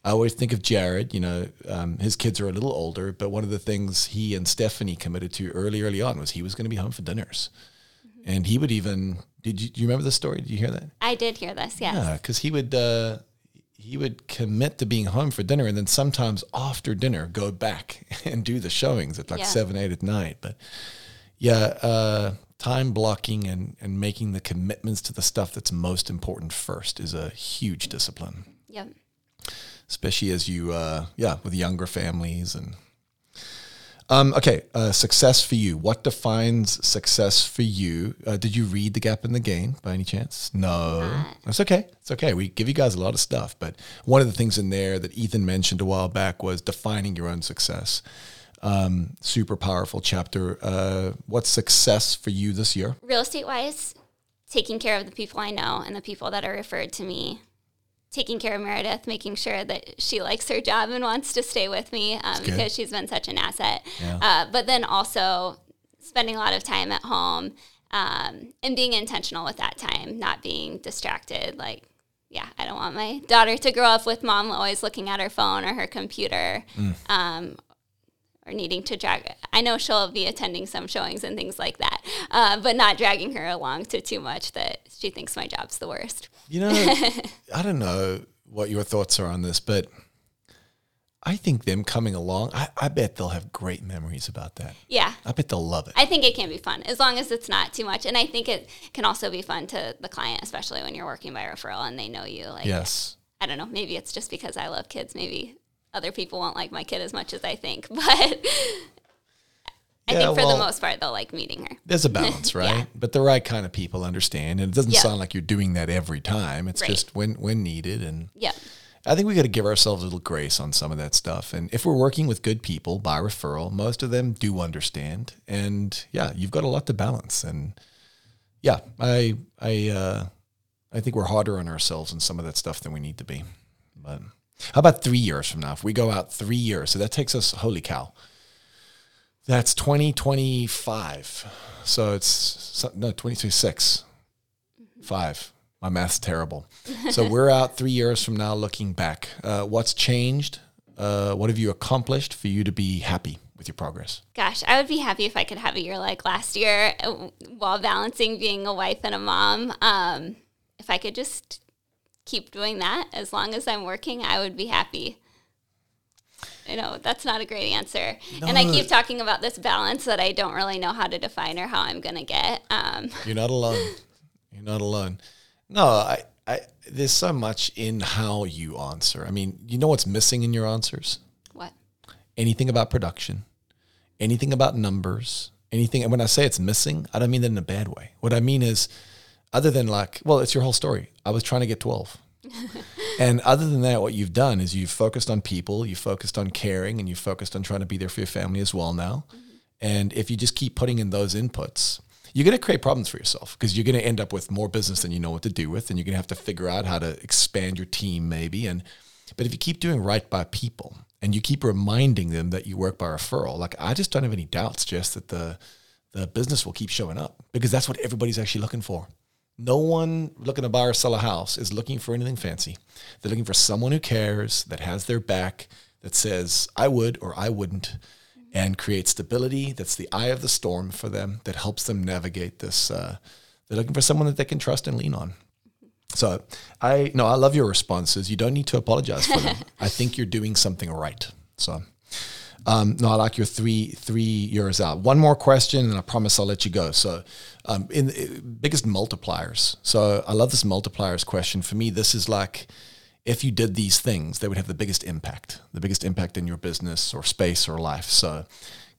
I always think of Jared. You know, um, his kids are a little older, but one of the things he and Stephanie committed to early, early on was he was going to be home for dinners, and he would even. Did you, do you remember the story? Did you hear that? I did hear this, yes. Yeah, because he would uh, he would commit to being home for dinner, and then sometimes after dinner go back and do the showings at like Yeah. seven, eight at night. But yeah, uh, time blocking and, and making the commitments to the stuff that's most important first is a huge discipline, Yep. Especially as you, uh, yeah, with younger families and. Um, okay, uh, success for you. What defines success for you? Uh, did you read The Gap and the Gain by any chance? No, that's okay. It's okay. We give you guys a lot of stuff, but one of the things in there that Ethan mentioned a while back was defining your own success. Um, super powerful chapter. Uh, what's success for you this year? Real estate wise, taking care of the people I know and the people that are referred to me. Taking care of Meredith, making sure that she likes her job and wants to stay with me um, because she's been such an asset. Yeah. Uh, but then also spending a lot of time at home um, and being intentional with that time, not being distracted. Like, yeah, I don't want my daughter to grow up with mom always looking at her phone or her computer um, or needing to drag. I know she'll be attending some showings and things like that, uh, but not dragging her along to too much that she thinks my job's the worst. You know, I don't know what your thoughts are on this, but I think them coming along, I, I bet they'll have great memories about that. Yeah. I bet they'll love it. I think it can be fun as long as it's not too much. And I think it can also be fun to the client, especially when you're working by referral and they know you. Like, yes. I don't know, maybe it's just because I love kids. Maybe other people won't like my kid as much as I think. But I Yeah, think for well- the most part, they'll like meeting her. There's a balance, right? But the right kind of people understand. And it doesn't Yeah. sound like you're doing that every time. It's Right. just when when needed. And Yeah. I think we got to give ourselves a little grace on some of that stuff. And if we're working with good people by referral, most of them do understand. And yeah, you've got a lot to balance. And yeah, I I uh, I think we're harder on ourselves in some of that stuff than we need to be. But how about three years from now? If we go out three years, so that takes us holy cow. That's 2025. So it's no 2026. Five. My math's terrible. So we're out three years from now looking back. Uh, what's changed? Uh, what have you accomplished for you to be happy with your progress? Gosh, I would be happy if I could have a year like last year uh, while balancing being a wife and a mom. Um, if I could just keep doing that as long as I'm working, I would be happy. I know that's not a great answer. And I keep talking about this balance that I don't really know how to define or how I'm going to get. Um, You're not alone. You're not alone. No, I, I, there's so much in how you answer. I mean, you know what's missing in your answers? what? anything about production, anything about numbers, anything. And when I say it's missing, I don't mean that in a bad way. What I mean is, other than like, well, it's your whole story. I was trying to get 12. and other than that, what you've done is you've focused on people, you've focused on caring, and you've focused on trying to be there for your family as well now. Mm-hmm. And if you just keep putting in those inputs, you're going to create problems for yourself because you're going to end up with more business than you know what to do with, and you're going to have to figure out how to expand your team maybe. And but if you keep doing right by people and you keep reminding them that you work by referral, like I just don't have any doubts, just that the the business will keep showing up because that's what everybody's actually looking for. No one looking to buy or sell a house is looking for anything fancy. They're looking for someone who cares, that has their back, that says, I would or I wouldn't, and create stability that's the eye of the storm for them, that helps them navigate this. Uh, they're looking for someone that they can trust and lean on. So I no, I love your responses. You don't need to apologize for them. I think you're doing something right. So um, no, I like your three three years out. One more question, and I promise I'll let you go. So, um, in the biggest multipliers. So I love this multipliers question. For me, this is like if you did these things, they would have the biggest impact, the biggest impact in your business or space or life. So,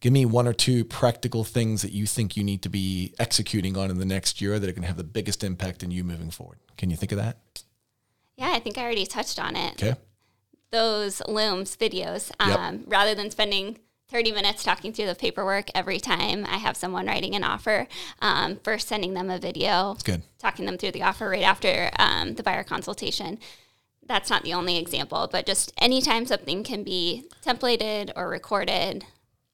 give me one or two practical things that you think you need to be executing on in the next year that are going to have the biggest impact in you moving forward. Can you think of that? Yeah, I think I already touched on it. Okay. Those looms videos um, rather than spending 30 minutes talking through the paperwork every time I have someone writing an offer. Um, first, sending them a video, It's good. talking them through the offer right after um, the buyer consultation. That's not the only example, but just anytime something can be templated or recorded,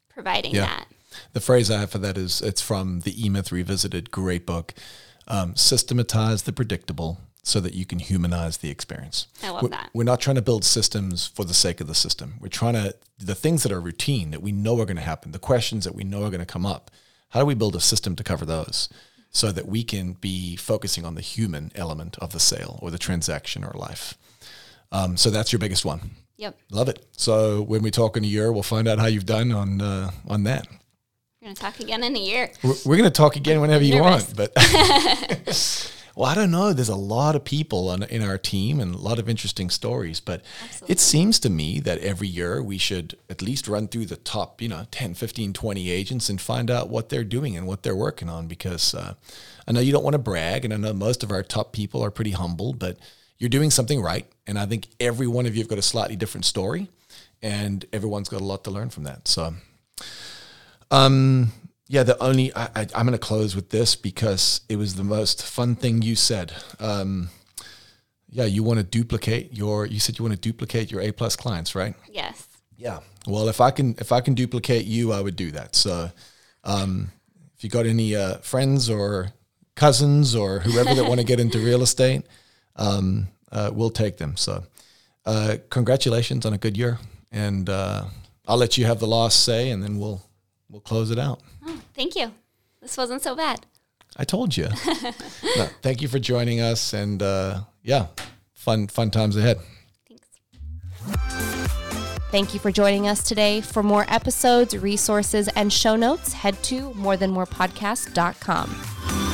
providing Yeah. that. The phrase I have for that is it's from the E Myth Revisited, great book. Um, systematize the predictable so that you can humanize the experience. I love we're, that. We're not trying to build systems for the sake of the system. We're trying to, the things that are routine that we know are going to happen, the questions that we know are going to come up, how do we build a system to cover those so that we can be focusing on the human element of the sale or the transaction or life? Um, so that's your biggest one. Yep. Love it. So when we talk in a year, we'll find out how you've done on uh, on that. We're We're gonna talk again in a year. We're, we're going to talk again whenever you want, but well, I don't know. There's a lot of people on, in our team and a lot of interesting stories, but it seems to me that every year we should at least run through the top, you know, 10, 15, 20 agents and find out what they're doing and what they're working on because uh, I know you don't want to brag and I know most of our top people are pretty humble, but you're doing something right. And I think every one of you have got a slightly different story and everyone's got a lot to learn from that. So, um, yeah, the only I, I, I'm going to close with this because it was the most fun thing you said. Um, yeah, you want to duplicate your. You said you want to duplicate your A plus clients, right? Yes. Yeah. Well, if I can if I can duplicate you, I would do that. So, um, if you got any uh, friends or cousins or whoever that want to get into real estate, um, uh, we'll take them. So, uh, congratulations on a good year, and uh, I'll let you have the last say, and then we'll we'll close it out. Oh, thank you. This wasn't so bad. I told you. No, thank you for joining us, and uh, yeah, fun fun times ahead. Thanks. Thank you for joining us today. For more episodes, resources, and show notes, head to morethanmorepodcast.com.